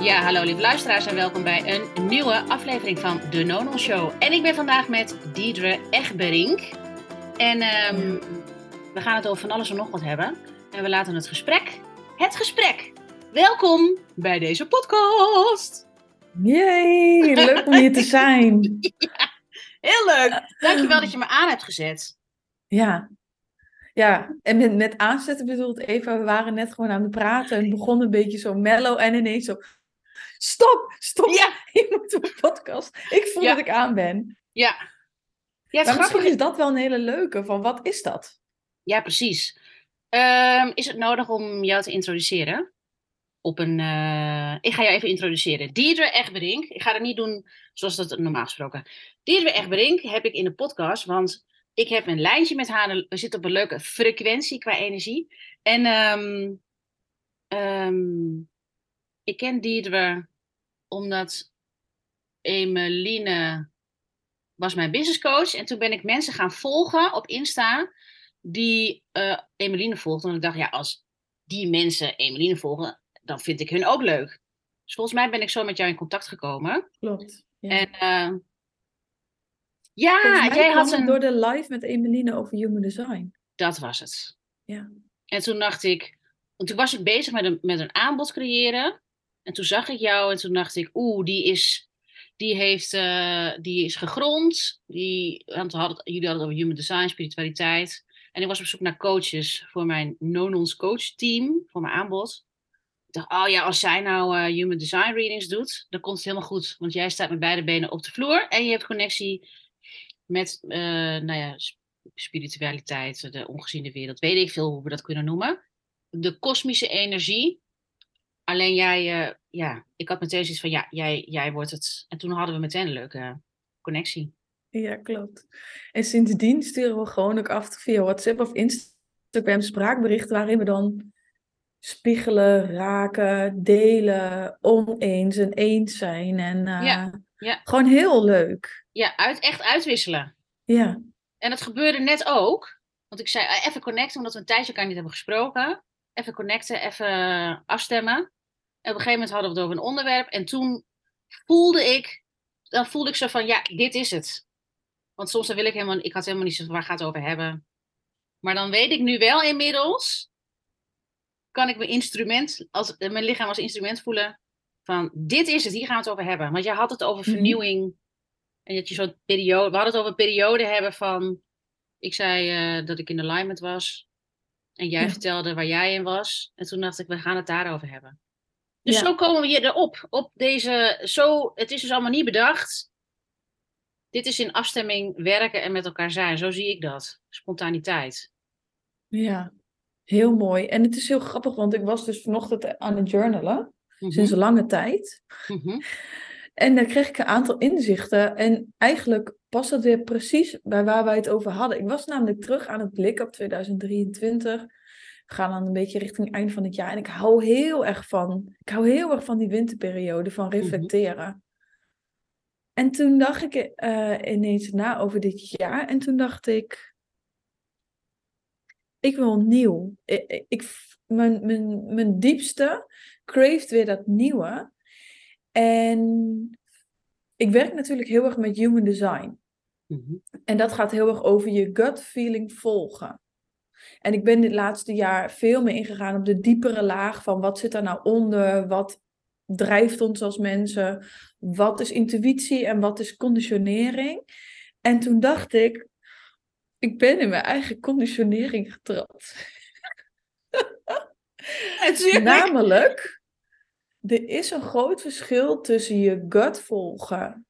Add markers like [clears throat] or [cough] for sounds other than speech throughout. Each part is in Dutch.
Ja, hallo lieve luisteraars en welkom bij een nieuwe aflevering van de Nonon Show. En ik ben vandaag met Diedre Egberink. En ehm, we gaan het over van alles en nog wat hebben. En we laten het gesprek, het gesprek. Welkom bij deze podcast. Yay, leuk om hier te [laughs] zijn. ja, heel leuk. Dankjewel dat je me aan hebt gezet. Ja, ja, en met, met aanzetten bedoelt Eva, we waren net gewoon aan het praten en het begon een beetje zo mellow en ineens zo, stop, stop, ja. [laughs] je moet een podcast. Ik voel dat ik aan ben. Ja. ja maar misschien is dat wel een hele leuke, van wat is dat? Ja, precies. Um, is het nodig om jou te introduceren? Op een, uh, ik ga jou even introduceren. Diedre Egberink. Ik ga het niet doen zoals dat normaal gesproken. Diedre Egberink heb ik in de podcast, want ik heb een lijntje met haar. We zitten op een leuke frequentie qua energie. En um, um, ik ken Diedre omdat Emeline was mijn businesscoach. En toen ben ik mensen gaan volgen op Insta die uh, Emeline volgden. En ik dacht, ja, als die mensen Emeline volgen, dan vind ik hun ook leuk. Dus volgens mij ben ik zo met jou in contact gekomen. Klopt. Ja. En uh, ja, jij had een... door de live met Emeline over human design. Dat was het. Ja. En toen dacht ik, want toen was ik bezig met een, met een aanbod creëren. En toen zag ik jou en toen dacht ik, oeh, die is, die heeft, uh, die is gegrond. Die, want hadden, jullie hadden het over human design, spiritualiteit. En ik was op zoek naar coaches voor mijn Nonons coach team, voor mijn aanbod. Ik dacht, oh ja, als zij nou uh, human design readings doet, dan komt het helemaal goed. Want jij staat met beide benen op de vloer en je hebt connectie met, uh, nou ja, spiritualiteit, de ongeziene wereld, weet ik veel hoe we dat kunnen noemen. De kosmische energie. Alleen jij, uh, ja, ik had meteen zoiets van, ja, jij, jij wordt het. En toen hadden we meteen een leuke connectie. Ja, klopt. En sindsdien sturen we gewoon ook af via WhatsApp of Instagram spraakberichten waarin we dan spiegelen, raken, delen, oneens en eens zijn. En uh, ja, ja. gewoon heel leuk. Ja, uit, echt uitwisselen. Ja. En dat gebeurde net ook. Want ik zei, even connecten, omdat we een tijdje elkaar niet hebben gesproken. Even connecten, even afstemmen. En op een gegeven moment hadden we het over een onderwerp. En toen voelde ik, dan voelde ik zo van, ja, dit is het. Want soms dan wil ik helemaal, ik had helemaal niet zo van, waar gaat het over hebben. Maar dan weet ik nu wel inmiddels, kan ik mijn instrument, als, mijn lichaam als instrument voelen. Van, dit is het, hier gaan we het over hebben. Want jij had het over vernieuwing. Mm-hmm. En dat je zo'n periode, we hadden het over een periode hebben van, ik zei uh, dat ik in alignment was. En jij ja. vertelde waar jij in was. En toen dacht ik, we gaan het daarover hebben. Dus ja. zo komen we hier erop. Op deze, zo, het is dus allemaal niet bedacht. Dit is in afstemming werken en met elkaar zijn. Zo zie ik dat. Spontaniteit. Ja, heel mooi. En het is heel grappig, want ik was dus vanochtend aan het journalen. Mm -hmm. Sinds een lange tijd. Mm -hmm. En daar kreeg ik een aantal inzichten. En eigenlijk past dat weer precies bij waar wij het over hadden. Ik was namelijk terug aan het blikken op 2023. Gaan dan een beetje richting het eind van het jaar. En ik hou heel erg van, ik hou heel erg van die winterperiode, van reflecteren. Mm -hmm. En toen dacht ik uh, ineens na over dit jaar. En toen dacht ik, ik wil nieuw. Ik, ik, mijn, mijn, mijn diepste craeft weer dat nieuwe. En ik werk natuurlijk heel erg met human design. Mm -hmm. En dat gaat heel erg over je gut feeling volgen. En ik ben dit laatste jaar veel meer ingegaan op de diepere laag van wat zit er nou onder, wat drijft ons als mensen, wat is intuïtie en wat is conditionering. En toen dacht ik, ik ben in mijn eigen conditionering getrapt. [laughs] Namelijk, er is een groot verschil tussen je gut volgen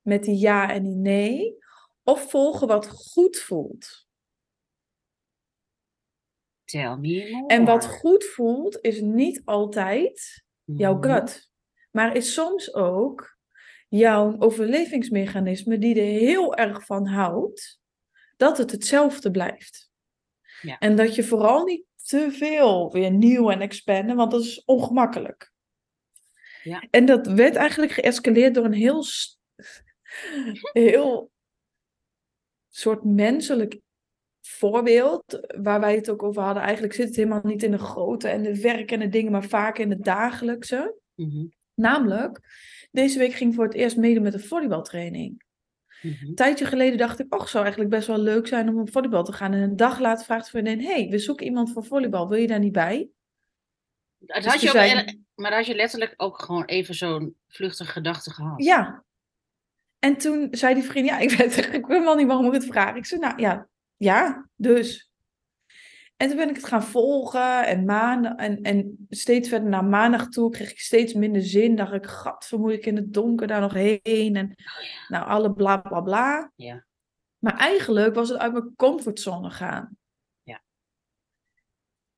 met die ja en die nee, of volgen wat goed voelt. Tell me more. En wat goed voelt is niet altijd jouw gut, maar is soms ook jouw overlevingsmechanisme die er heel erg van houdt, dat het hetzelfde blijft. Ja. En dat je vooral niet te veel weer nieuw en expanden, want dat is ongemakkelijk. Ja. En dat werd eigenlijk geëscaleerd door een heel, [laughs] heel soort menselijk voorbeeld, waar wij het ook over hadden, eigenlijk zit het helemaal niet in de grote en de werk en de dingen, maar vaak in het dagelijkse. Mhm. Namelijk, deze week ging ik voor het eerst meedoen met een volleybaltraining. Mhm. Een tijdje geleden dacht ik, och, zou eigenlijk best wel leuk zijn om op volleybal te gaan. En een dag later vraagt een vriendin, hey, we zoeken iemand voor volleybal, wil je daar niet bij? Dat Dus had je ook, zijn- maar daar had je letterlijk ook gewoon even zo'n vluchtige gedachte gehad. Ja. En toen zei die vriend, ja, ik weet eigenlijk helemaal niet waarom ik het vraag. Ik zei, nou ja, ja, dus. En toen ben ik het gaan volgen en, maandag, en, en steeds verder naar maandag toe kreeg ik steeds minder zin. Dacht ik, gat, moet ik in het donker daar nog heen? En nou, alle bla bla bla. Ja. Maar eigenlijk was het uit mijn comfortzone gaan. Ja.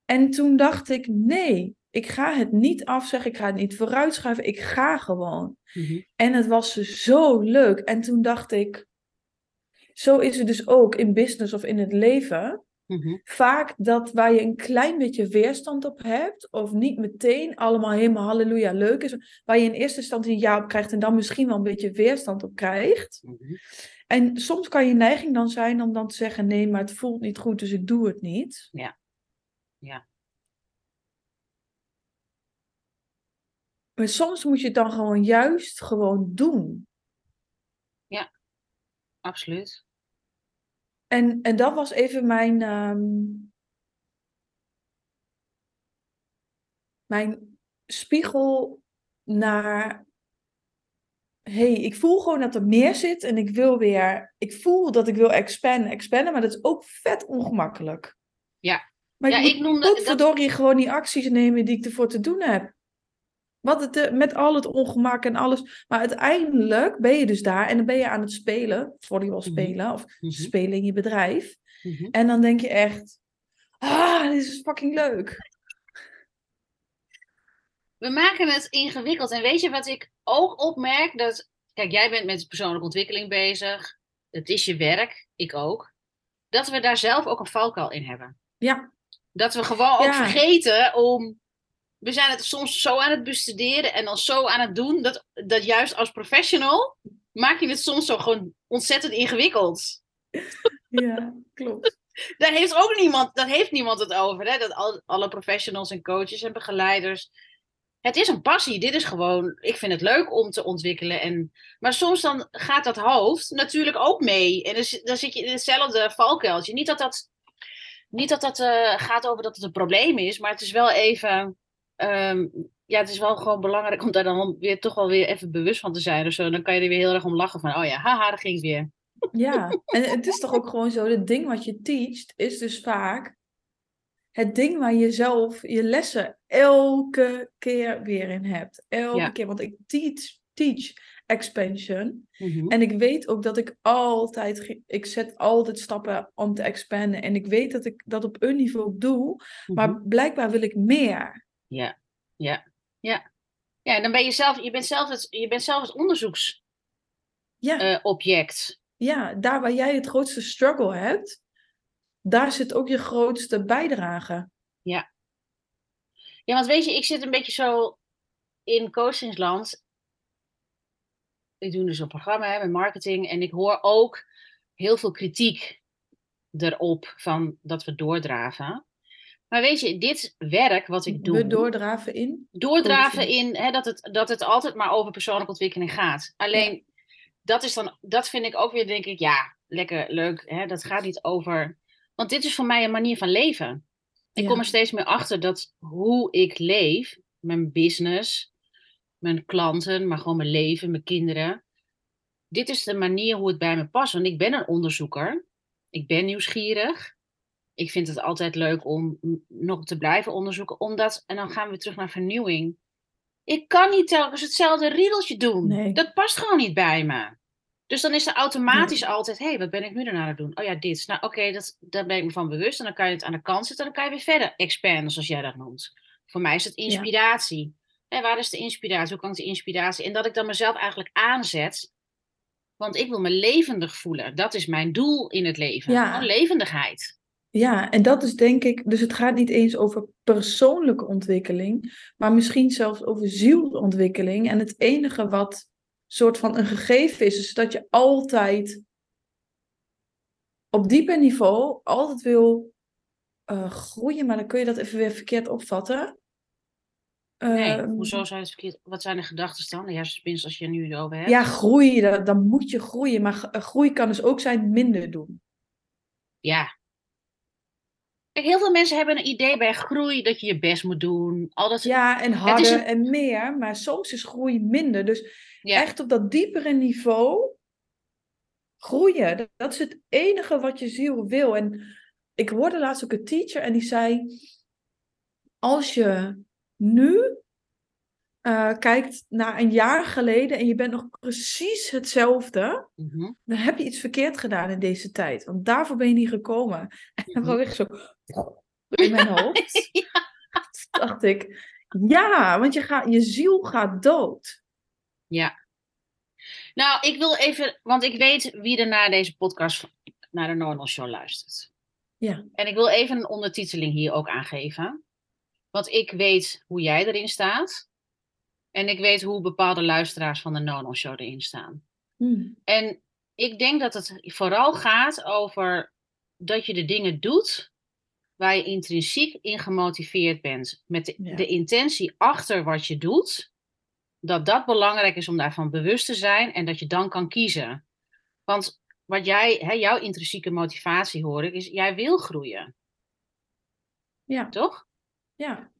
En toen dacht ik, nee, ik ga het niet afzeggen, ik ga het niet vooruitschuiven, ik ga gewoon. Mhm. En het was zo leuk. En toen dacht ik, zo is het dus ook in business of in het leven. Mhm. Vaak dat waar je een klein beetje weerstand op hebt, of niet meteen allemaal helemaal halleluja leuk is, waar je in eerste instantie ja op krijgt en dan misschien wel een beetje weerstand op krijgt. Mhm. En soms kan je neiging dan zijn om dan te zeggen, nee, maar het voelt niet goed, dus ik doe het niet. Ja. Ja. Maar soms moet je het dan gewoon juist gewoon doen. Absoluut. En, en dat was even mijn, ehm, mijn spiegel naar. hey, ik voel gewoon dat er meer zit en ik wil weer. Ik voel dat ik wil expanden, expanden, maar dat is ook vet ongemakkelijk. Ja. Maar Ja, ik ik noemde dat- potverdorie gewoon die acties nemen die ik ervoor te doen heb. Wat het, eh, met al het ongemak en alles. Maar uiteindelijk ben je dus daar en dan ben je aan het spelen, volleybal Mhm. spelen of Mhm. spelen in je bedrijf. Mhm. En dan denk je echt, ah, dit is fucking leuk. We maken het ingewikkeld. En weet je wat ik ook opmerk? Dat, kijk, jij bent met persoonlijke ontwikkeling bezig. Het is je werk, ik ook. Dat we daar zelf ook een valkuil in hebben. Ja, Dat we gewoon ook Ja. vergeten om. We zijn het soms zo aan het bestuderen en dan zo aan het doen. Dat, dat juist als professional maak je het soms zo gewoon ontzettend ingewikkeld. [laughs] ja, klopt. Daar heeft ook niemand, daar heeft niemand het over. Hè? Dat al, alle professionals en coaches en begeleiders. Het is een passie. Dit is gewoon. Ik vind het leuk om te ontwikkelen. En, maar soms dan gaat dat hoofd natuurlijk ook mee. En dan zit je in hetzelfde valkuiltje. Niet dat dat, niet dat, dat eh, gaat over dat het een probleem is. Maar het is wel even. Ehm, ja, het is wel gewoon belangrijk om daar dan weer toch wel weer even bewust van te zijn. Of zo. Dan kan je er weer heel erg om lachen van. Oh ja, haha, daar ging het weer. Ja, [laughs] en het is toch ook gewoon zo, het ding wat je teacht is dus vaak het ding waar je zelf je lessen elke keer weer in hebt. Elke Ja. keer, want ik teach, teach expansion. Mhm. En ik weet ook dat ik altijd, ik zet altijd stappen om te expanden. En ik weet dat ik dat op een niveau doe, maar Mhm. blijkbaar wil ik meer. Ja, ja, ja. Ja, en dan ben je zelf, je bent zelf het, je bent zelf het onderzoeksobject. Ja, object. ja, daar waar jij het grootste struggle hebt, daar zit ook je grootste bijdrage. Ja, want weet je, ik zit een beetje zo in coachingsland. Ik doe dus een programma hè, met marketing en ik hoor ook heel veel kritiek erop van dat we doordraven. Maar weet je, dit werk wat ik doe, We doordraven in. doordraven in hè, dat, het, dat het altijd maar over persoonlijke ontwikkeling gaat. Alleen, dat is dan, dat vind ik ook weer, denk ik, ja, lekker, leuk. Hè, dat gaat niet over. Want dit is voor mij een manier van leven. Ik Ja. kom er steeds meer achter dat hoe ik leef, mijn business, mijn klanten, maar gewoon mijn leven, mijn kinderen. Dit is de manier hoe het bij me past. Want ik ben een onderzoeker. Ik ben nieuwsgierig. Ik vind het altijd leuk om nog te blijven onderzoeken. Omdat, en dan gaan we terug naar vernieuwing. Ik kan niet telkens hetzelfde riedeltje doen. Nee. Dat past gewoon niet bij me. Dus dan is er automatisch altijd, hé, hey, wat ben ik nu dan aan het doen? Oh ja, dit. Nou oké, dat daar ben ik me van bewust. En dan kan je het aan de kant zetten en dan kan je weer verder expanden, zoals jij dat noemt. Voor mij is het inspiratie. En waar is de inspiratie? Hoe kan ik de inspiratie? En dat ik dan mezelf eigenlijk aanzet. Want ik wil me levendig voelen. Dat is mijn doel in het leven. Ja. Gewoon levendigheid. Ja, en dat is denk ik, dus het gaat niet eens over persoonlijke ontwikkeling, maar misschien zelfs over zielontwikkeling. En het enige wat soort van een gegeven is, is dat je altijd op dieper niveau altijd wil eh, groeien, maar dan kun je dat even weer verkeerd opvatten. Nee, Ehm, hoezo zou je het verkeerd... Wat zijn de gedachten dan? Hersenspinsels als je er nu over hebt? Ja, groeien, dan, dan moet je groeien. Maar groei kan dus ook zijn minder doen. Ja. Kijk, heel veel mensen hebben een idee bij groei dat je je best moet doen. Al dat... Ja, en harder een- en meer, maar soms is groei minder. Dus Ja. echt op dat diepere niveau groeien. Dat, dat is het enige wat je ziel wil. En ik hoorde laatst ook een teacher en die zei: Als je nu eh, kijkt naar een jaar geleden en je bent nog precies hetzelfde, Mhm. dan heb je iets verkeerd gedaan in deze tijd. Want daarvoor ben je niet gekomen. [laughs] En dan Mhm. kwam echt zo [laughs] in mijn hoofd. Dacht ik, ja, want je, gaat, je ziel gaat dood. Ja. Nou, ik wil even, want ik weet wie er naar deze podcast, naar de Normal Show luistert. Ja. En ik wil even een ondertiteling hier ook aangeven. Want ik weet hoe jij erin staat. En ik weet hoe bepaalde luisteraars van de Normal Show erin staan. Hmm. En ik denk dat het vooral gaat over dat je de dingen doet waar je intrinsiek in gemotiveerd bent. Met de, Ja. de intentie achter wat je doet. Dat dat belangrijk is om daarvan bewust te zijn en dat je dan kan kiezen. Want wat jij, hè, jouw intrinsieke motivatie hoor ik, is jij wil groeien, Ja, toch? ja,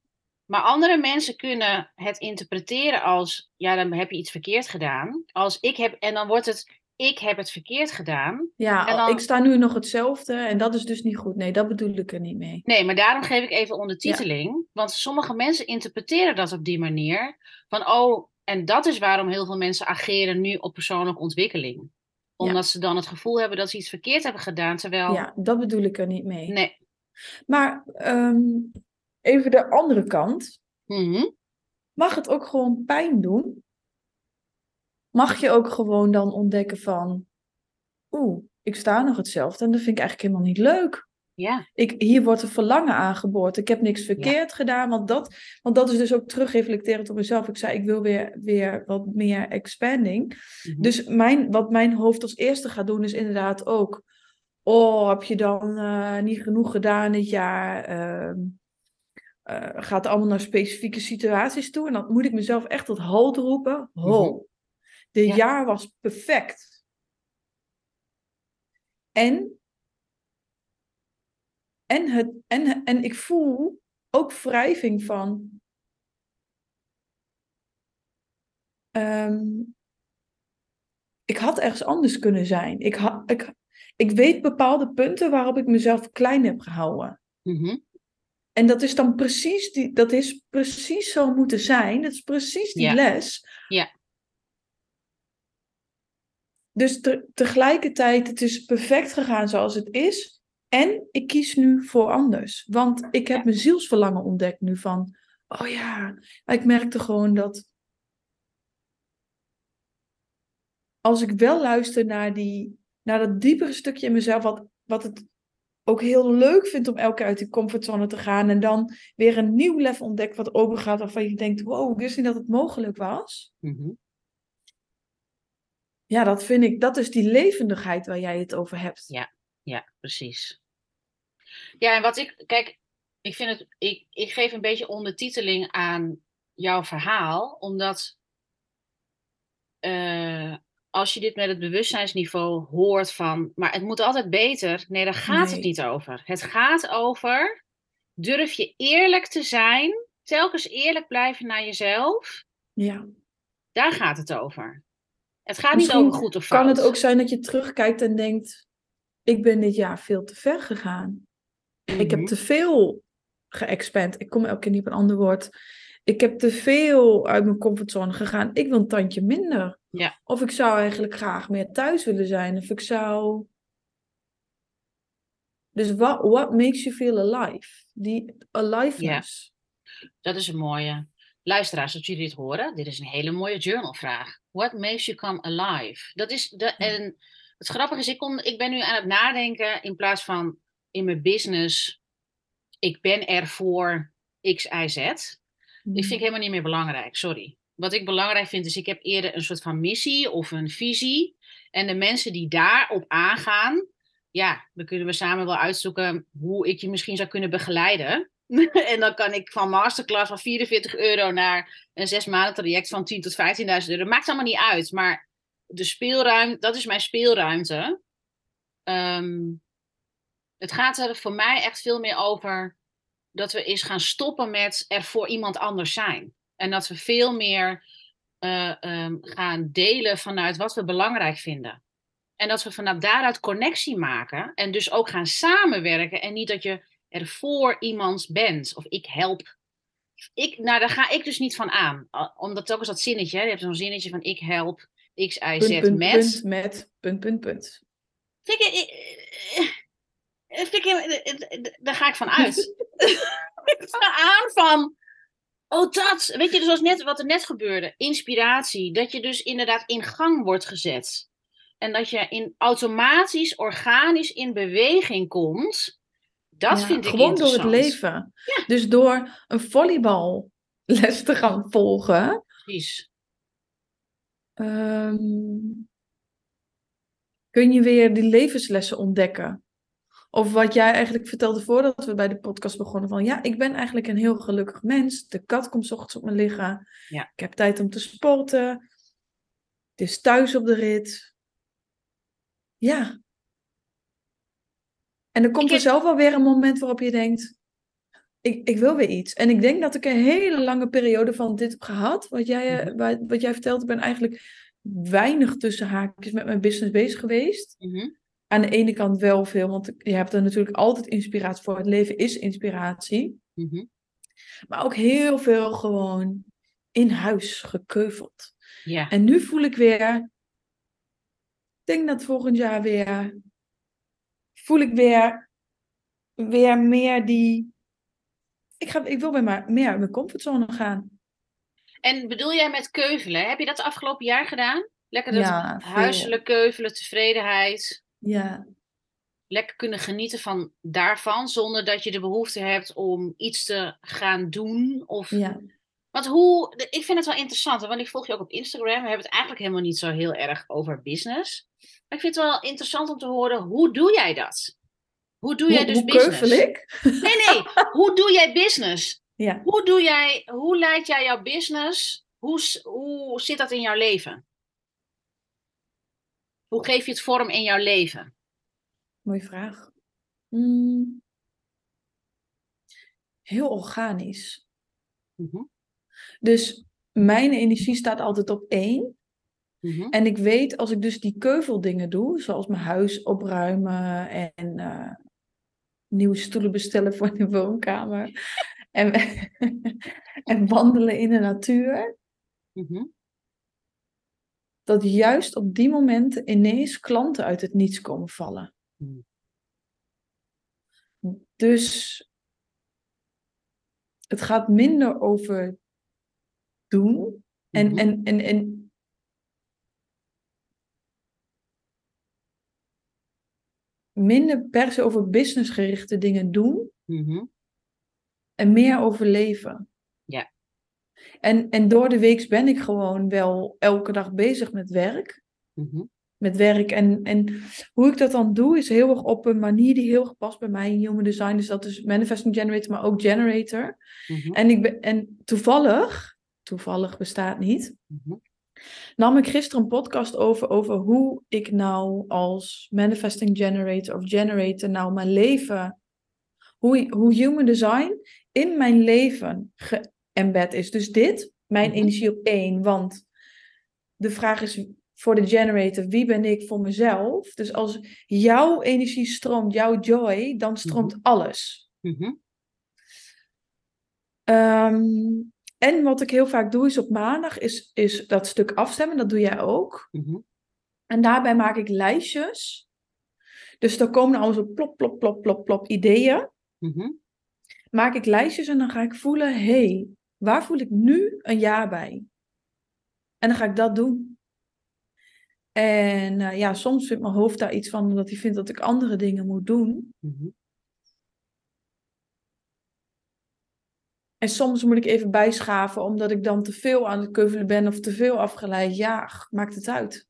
Maar andere mensen kunnen het interpreteren als, ja, dan heb je iets verkeerd gedaan. Als ik heb, en dan wordt het, ik heb het verkeerd gedaan. ja En dan- ik sta nu nog hetzelfde en dat is dus niet goed. Nee, dat bedoel ik er niet mee. Nee, maar daarom geef ik even ondertiteling. Want sommige mensen interpreteren dat op die manier. Van, oh, en dat is waarom heel veel mensen ageren nu op persoonlijke ontwikkeling. Omdat ze dan het gevoel hebben dat ze iets verkeerd hebben gedaan. Terwijl, Ja, dat bedoel ik er niet mee. nee. Maar ehm, even de andere kant. Mhm. Mag het ook gewoon pijn doen? Mag je ook gewoon dan ontdekken van, oeh, ik sta nog hetzelfde en dat vind ik eigenlijk helemaal niet leuk. Ja, Ik, hier wordt een verlangen aangeboord. Ik heb niks verkeerd gedaan, want dat, want dat is dus ook terugreflecterend op mezelf. Ik zei, ik wil weer, weer wat meer expanding. Mhm. Dus mijn, wat mijn hoofd als eerste gaat doen, is inderdaad ook. Oh, heb je dan eh, niet genoeg gedaan dit jaar? Ehm, eh, gaat allemaal naar specifieke situaties toe? En dan moet ik mezelf echt tot halt roepen. Ho, dit Ja. jaar was perfect. En, en, het, en, en ik voel ook wrijving van. ehm, ik had ergens anders kunnen zijn. Ik, ha, ik, ik weet bepaalde punten waarop ik mezelf klein heb gehouden. Mhm. En dat is dan precies, die, dat is precies zo moeten zijn. Dat is precies die Ja. les. Ja. Dus te- tegelijkertijd, het is perfect gegaan zoals het is. En ik kies nu voor anders. Want ik heb mijn zielsverlangen ontdekt nu van... Oh ja, ik merkte gewoon dat... Als ik wel luister naar, die, naar dat diepere stukje in mezelf... Wat, wat het ook heel leuk vindt om elke keer uit die comfortzone te gaan... en dan weer een nieuw level ontdekt wat open gaat... waarvan je denkt, wow, ik wist niet dat het mogelijk was. Mhm. Ja, dat vind ik, dat is die levendigheid waar jij het over hebt. Ja. Ja, precies. Ja, en wat ik, kijk, ik vind het, ik, ik geef een beetje ondertiteling aan jouw verhaal, omdat eh, als je dit met het bewustzijnsniveau hoort van, maar het moet altijd beter, nee, daar gaat het niet over. Het gaat over, durf je eerlijk te zijn, telkens eerlijk blijven naar jezelf, Ja. daar gaat het over. Het gaat Misschien niet over goed of fout. Kan het ook zijn dat je terugkijkt en denkt: ik ben dit jaar veel te ver gegaan. Ik heb Mhm. te veel geëxpand. Ik kom elke keer niet op een ander woord. Ik heb te veel uit mijn comfortzone gegaan. Ik wil een tandje minder. Ja. Of ik zou eigenlijk graag meer thuis willen zijn. Of ik zou. Dus what, what makes you feel alive? Die aliveness. Dat is een mooie. Luisteraars, als jullie dit horen, dit is een hele mooie journalvraag. What makes you come alive? Dat is de, en het grappige is, ik, kon, ik ben nu aan het nadenken in plaats van in mijn business, ik ben er voor X, Y, Z. Mm. Die vind ik helemaal niet meer belangrijk, sorry. Wat ik belangrijk vind, is ik heb eerder een soort van missie of een visie. En de mensen die daarop aangaan, ja, dan kunnen we samen wel uitzoeken hoe ik je misschien zou kunnen begeleiden. [laughs] en dan kan ik van masterclass van 44 euro naar een zes maanden traject van 10 tot 15.000 euro. Maakt allemaal niet uit, maar de speelruimte, dat is mijn speelruimte. Ehm, het gaat er voor mij echt veel meer over dat we eens gaan stoppen met er voor iemand anders zijn. En dat we veel meer eh, ehm, gaan delen vanuit wat we belangrijk vinden. En dat we vanuit daaruit connectie maken en dus ook gaan samenwerken. En niet dat je er voor iemand bent of ik help. Ik, nou, daar ga ik dus niet van aan. Omdat ook eens dat zinnetje, hè, je hebt zo'n zinnetje van ik help X, Y, Z punt, met. Punt, met, punt, punt, punt. Vind ik, vind ik, daar ga ik van uit. [laughs] ik ga aan van, oh dat, weet je, dus zoals net, wat er net gebeurde, inspiratie, dat je dus inderdaad in gang wordt gezet. En dat je in automatisch, organisch in beweging komt. Dat Ja, vind ik Gewoon door het interessant. leven. Dus door een volleyballes te gaan volgen, Precies. ehm, kun je weer die levenslessen ontdekken. Of wat jij eigenlijk vertelde voordat we bij de podcast begonnen van ja, ik ben eigenlijk een heel gelukkig mens. De kat komt 's ochtends op me liggen. Ja. Ik heb tijd om te sporten. Het is thuis op de rit. Ja. En er komt Ik er zelf wel weer een moment waarop je denkt, ik, ik wil weer iets. En ik denk dat ik een hele lange periode van dit heb gehad. Wat jij, eh, Mhm. wa- wat jij vertelt, ik ben eigenlijk weinig tussen haakjes met mijn business bezig geweest. Mhm. Aan de ene kant wel veel, want je hebt er natuurlijk altijd inspiratie voor. Het leven is inspiratie. Mhm. Maar ook heel veel gewoon in huis gekeuveld. Ja. En nu voel ik weer, ik denk dat volgend jaar weer, voel ik weer, weer meer die, ik, ga, ik wil weer maar meer uit mijn comfortzone gaan. En bedoel jij met keuvelen? Heb je dat afgelopen jaar gedaan? Lekker dat Ja, huiselijk keuvelen, tevredenheid. Ja, Lekker kunnen genieten van daarvan, zonder dat je de behoefte hebt om iets te gaan doen. Of... ja. Want hoe, ik vind het wel interessant, want ik volg je ook op Instagram. We hebben het eigenlijk helemaal niet zo heel erg over business. Maar ik vind het wel interessant om te horen, hoe doe jij dat? Hoe doe jij Hoe, dus hoe business? ik? Nee, nee. [laughs] hoe doe jij business? Ja. Hoe, doe jij, hoe leid jij jouw business? Hoe, hoe zit dat in jouw leven? Hoe geef je het vorm in jouw leven? Mooie vraag. Hmm. Heel organisch. Mhm, Dus mijn energie staat altijd op één. mhm, En ik weet als ik dus die keuveldingen doe, zoals mijn huis opruimen en eh, nieuwe stoelen bestellen voor de woonkamer. [laughs] En, [laughs] en wandelen in de natuur. mhm. Dat juist op die momenten ineens klanten uit het niets komen vallen. Hmm. Dus het gaat minder over doen. En, Mhm. en, en, en minder per se over businessgerichte dingen doen. Mhm. En meer over leven. Ja. En, en door de week ben ik gewoon wel elke dag bezig met werk. Mhm. Met werk. En, en hoe ik dat dan doe, is heel erg op een manier die heel erg past bij mij in Human Design. Dus dat is Manifesting Generator, maar ook Generator. Mhm. En, ik ben, en toevallig, toevallig bestaat niet, Mhm. nam ik gisteren een podcast over, over hoe ik nou als Manifesting Generator of Generator nou mijn leven, hoe, hoe Human Design in mijn leven geëmbed is. Dus dit, mijn Mhm. energie op één, want de vraag is voor de generator, wie ben ik voor mezelf? Dus als jouw energie stroomt, jouw joy, dan stroomt alles. Mhm. Ehm, en wat ik heel vaak doe is op maandag, is, is dat stuk afstemmen. Dat doe jij ook. Mhm. En daarbij maak ik lijstjes. Dus dan komen allemaal zo plop, plop, plop, plop, plop ideeën. Mhm. Maak ik lijstjes en dan ga ik voelen, hé, hey, waar voel ik nu een ja bij? En dan ga ik dat doen. En eh, ja, soms vindt mijn hoofd daar iets van, omdat hij vindt dat ik andere dingen moet doen. Mhm. En soms moet ik even bijschaven, omdat ik dan te veel aan het keuvelen ben of te veel afgeleid. Ja, maakt het uit.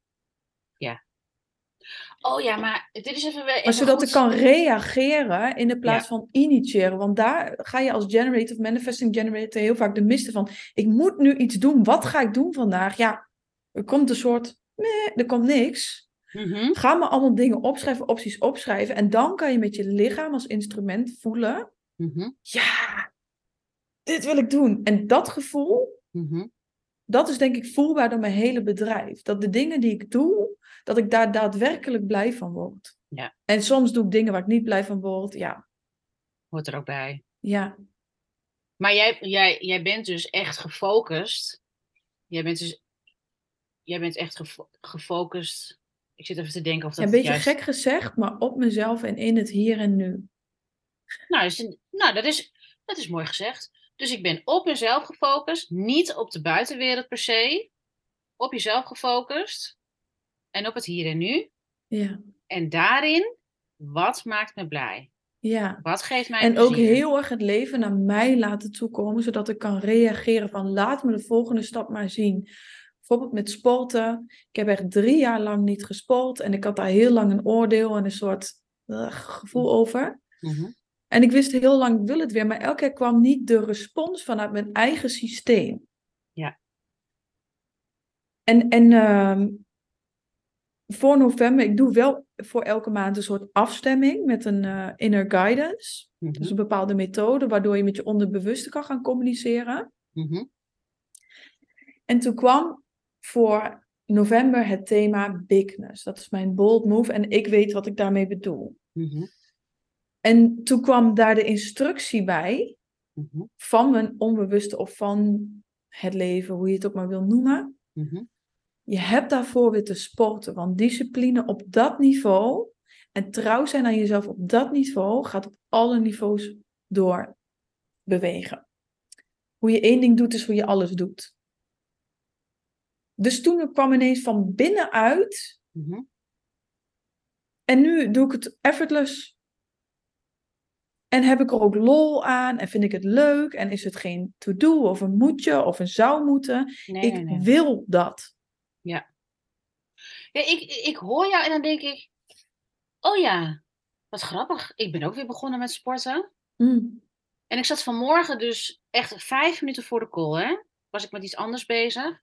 Oh ja, maar dit is even... even Maar zodat ik kan reageren in de plaats van initiëren. Want daar ga je als generator of manifesting generator heel vaak de miste van. Ik moet nu iets doen. Wat ga ik doen vandaag? Ja, er komt een soort... Nee, er komt niks. Mhm, Ga maar allemaal dingen opschrijven, opties opschrijven. En dan kan je met je lichaam als instrument voelen. mhm, Ja, dit wil ik doen. En dat gevoel, mhm. Dat is denk ik voelbaar door mijn hele bedrijf. Dat de dingen die ik doe, dat ik daar daadwerkelijk blij van word. Ja. En soms doe ik dingen waar ik niet blij van word. Ja, Hoort er ook bij. ja. Maar jij, jij, jij bent dus echt gefocust. Jij bent dus... Jij bent echt gefo- gefocust. Ik zit even te denken of dat Een het beetje juist... gek gezegd, maar op mezelf en in het hier en nu. Nou, is, nou dat, is, dat is mooi gezegd. Dus ik ben op mezelf gefocust, niet op de buitenwereld per se. Op jezelf gefocust en op het hier en nu. Ja, En daarin, wat maakt me blij? ja. Wat geeft mij En ook heel erg het leven naar mij laten toekomen, zodat ik kan reageren van laat me de volgende stap maar zien. Bijvoorbeeld met sporten. Ik heb echt drie jaar lang niet gesport en ik had daar heel lang een oordeel en een soort gevoel over. Mhm, En ik wist heel lang, ik wil het weer, maar elke keer kwam niet de respons vanuit mijn eigen systeem. Ja. En, en ehm, voor november, ik doe wel voor elke maand een soort afstemming met een eh, inner guidance. Dus een bepaalde methode waardoor je met je onderbewuste kan gaan communiceren. mhm, En toen kwam voor november het thema bigness. Dat is mijn bold move en ik weet wat ik daarmee bedoel. mhm, En toen kwam daar de instructie bij mhm, van mijn onbewuste of van het leven, hoe je het ook maar wil noemen. mhm. Je hebt daarvoor weer te sporten, want discipline op dat niveau en trouw zijn aan jezelf op dat niveau gaat op alle niveaus door bewegen. Hoe je één ding doet, is hoe je alles doet. Dus toen kwam ineens van binnenuit mhm. en nu doe ik het effortless. En heb ik er ook lol aan en vind ik het leuk en is het geen to-do of een moetje of een zou moeten. Nee, ik nee, wil dat. Ja, ik, ik hoor jou en dan denk ik, oh ja, wat grappig. Ik ben ook weer begonnen met sporten. Mm. En ik zat vanmorgen dus echt vijf minuten voor de call, hè, was ik met iets anders bezig.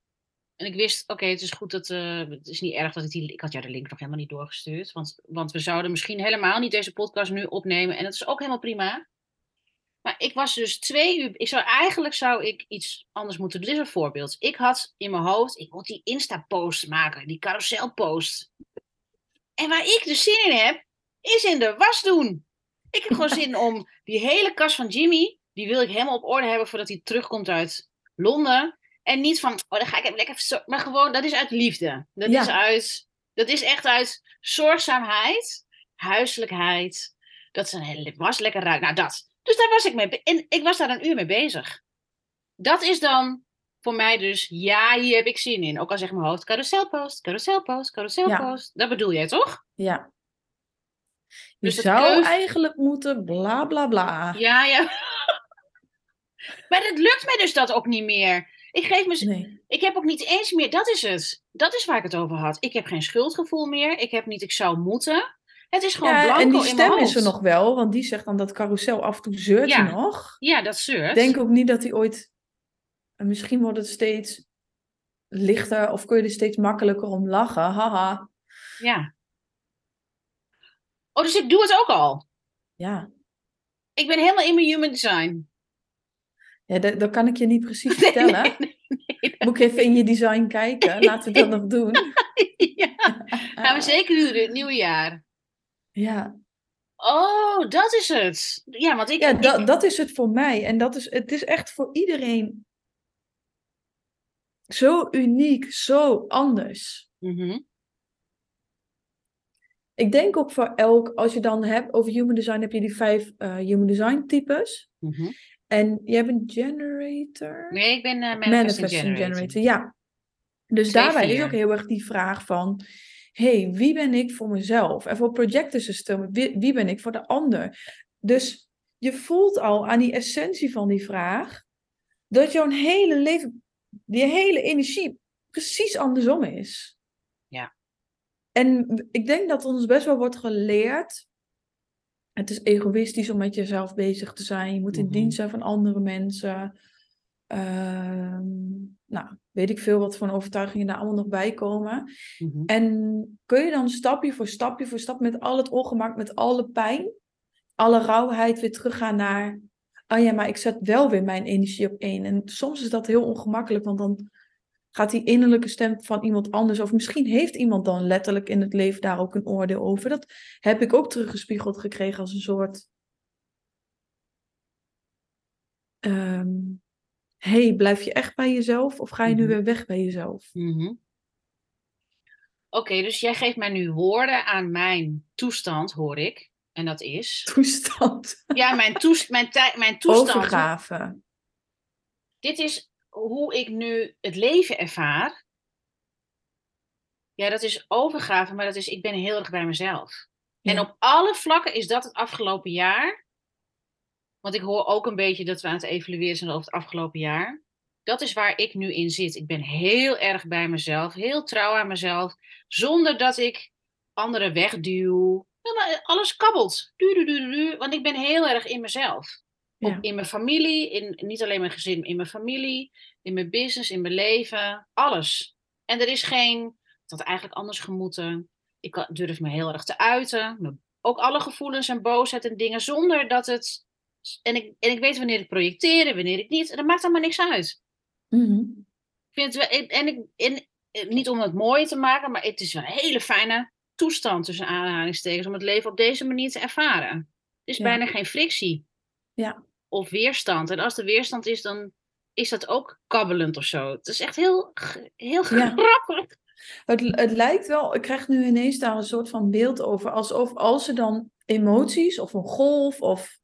En ik wist, oké, het is goed dat, eh, het is niet erg dat ik die, ik had jou de link nog helemaal niet doorgestuurd. Want, want we zouden misschien helemaal niet deze podcast nu opnemen. En dat is ook helemaal prima. Maar ik was dus twee uur, ik zou, eigenlijk zou ik iets anders moeten doen. Dit is een voorbeeld. Ik had in mijn hoofd, ik moet die Insta-post maken, die carousel-post. En waar ik dus zin in heb, is in de was doen. Ik heb gewoon zin [laughs] om die hele kast van Jimmy, die wil ik helemaal op orde hebben voordat hij terugkomt uit Londen. En niet van, oh, dan ga ik even lekker. Maar gewoon, dat is uit liefde. Dat Ja. is uit, dat is echt uit zorgzaamheid, huiselijkheid. Dat ze een hele was lekker ruikt. Nou, dat. Dus daar was ik mee. En ik was daar een uur mee bezig. Dat is dan voor mij dus, ja, hier heb ik zin in. Ook al zegt mijn hoofd, carouselpost, carouselpost, carouselpost. Dat bedoel jij toch? Ja. Je Dus zou keus- eigenlijk moeten bla bla bla. Ja, ja. [laughs] maar het lukt mij dus dat ook niet meer. Ik geef me, Nee. Ik heb ook niet eens meer, dat is het. Dat is waar ik het over had. Ik heb geen schuldgevoel meer. Ik heb niet, ik zou moeten. Het is gewoon Ja, blanco en die stem is er nog wel, want die zegt dan dat carousel af en toe zeurt Ja. nog. Ja, dat zeurt. Ik denk ook niet dat hij ooit. en Misschien wordt het steeds lichter of kun je er steeds makkelijker om lachen. Haha. Ja. Oh, dus ik doe het ook al. Ja, Ik ben helemaal in mijn human design. Ja dat, dat kan ik je niet precies [laughs] vertellen. Nee, nee, nee. Moet ik even in je design kijken? Laten we dat nog doen. [laughs] ja. Gaan we [laughs] zeker doen in het nieuwe jaar. Ja, Oh, dat is het. Ja, want ik... ja ik- dat, dat is het voor mij. En dat is, het is echt voor iedereen zo uniek, zo anders. Mhm. Ik denk ook voor elk, als je dan hebt over human design, heb je die vijf eh, human design types. Mhm. En je hebt een generator. Nee, ik ben eh manifesting, generator. generator, ja. Dus Twee, daarbij is ook heel erg die vraag van... hey, wie ben ik voor mezelf? En voor projector system, wie, wie ben ik voor de ander? Dus je voelt al aan die essentie van die vraag... dat jouw hele leven, die hele energie precies andersom is. Ja. En ik denk dat ons best wel wordt geleerd. Het is egoïstisch om met jezelf bezig te zijn. Je moet in Mhm. dienst zijn van andere mensen. Ehm, nou, weet ik veel wat voor overtuigingen daar allemaal nog bij komen. Mhm. En kun je dan stapje voor stapje voor stap met al het ongemak, met alle pijn, alle rauwheid weer teruggaan naar. Oh ja, maar ik zet wel weer mijn energie op één. En soms is dat heel ongemakkelijk, want dan gaat die innerlijke stem van iemand anders. Of misschien heeft iemand dan letterlijk in het leven daar ook een oordeel over. Dat heb ik ook teruggespiegeld gekregen als een soort. ehm, hey, blijf je echt bij jezelf? Of ga je nu Mhm. weer weg bij jezelf? Mhm. Oké, dus jij geeft mij nu woorden aan mijn toestand, hoor ik. En dat is. [laughs] Toestand. Ja, mijn, toest, mijn, mijn [laughs] toestand. Overgave. Dit is hoe ik nu het leven ervaar. Ja, dat is overgave, maar dat is, ik ben heel erg bij mezelf. En op alle vlakken is dat het afgelopen jaar. Want ik hoor ook een beetje dat we aan het evalueren zijn over het afgelopen jaar. Dat is waar ik nu in zit. Ik ben heel erg bij mezelf, heel trouw aan mezelf, zonder dat ik anderen wegduw. Ja, maar alles kabbelt. Du, du, du, du, du, want ik ben heel erg in mezelf. Ja. Op, in mijn familie, in, niet alleen mijn gezin, in mijn familie, in mijn business, in mijn leven, alles. En er is geen, had eigenlijk anders gemoeten. Ik durf me heel erg te uiten. Ook alle gevoelens en boosheid en dingen, zonder dat het... En ik, en ik weet wanneer ik projecteer en wanneer ik niet. En dat maakt allemaal niks uit. Mhm. Ik vind het wel, en, ik- en, eh, niet om het mooi te maken, maar het is wel een hele fijne toestand tussen aanhalingstekens om het leven op deze manier te ervaren. Er is Ja. bijna geen frictie Ja. Of weerstand. En als er weerstand is, dan is dat ook kabbelend of zo. Het is echt heel, heel Ja. grappig. Het, het lijkt wel, ik krijg nu ineens daar een soort van beeld over. Alsof als er dan emoties of een golf of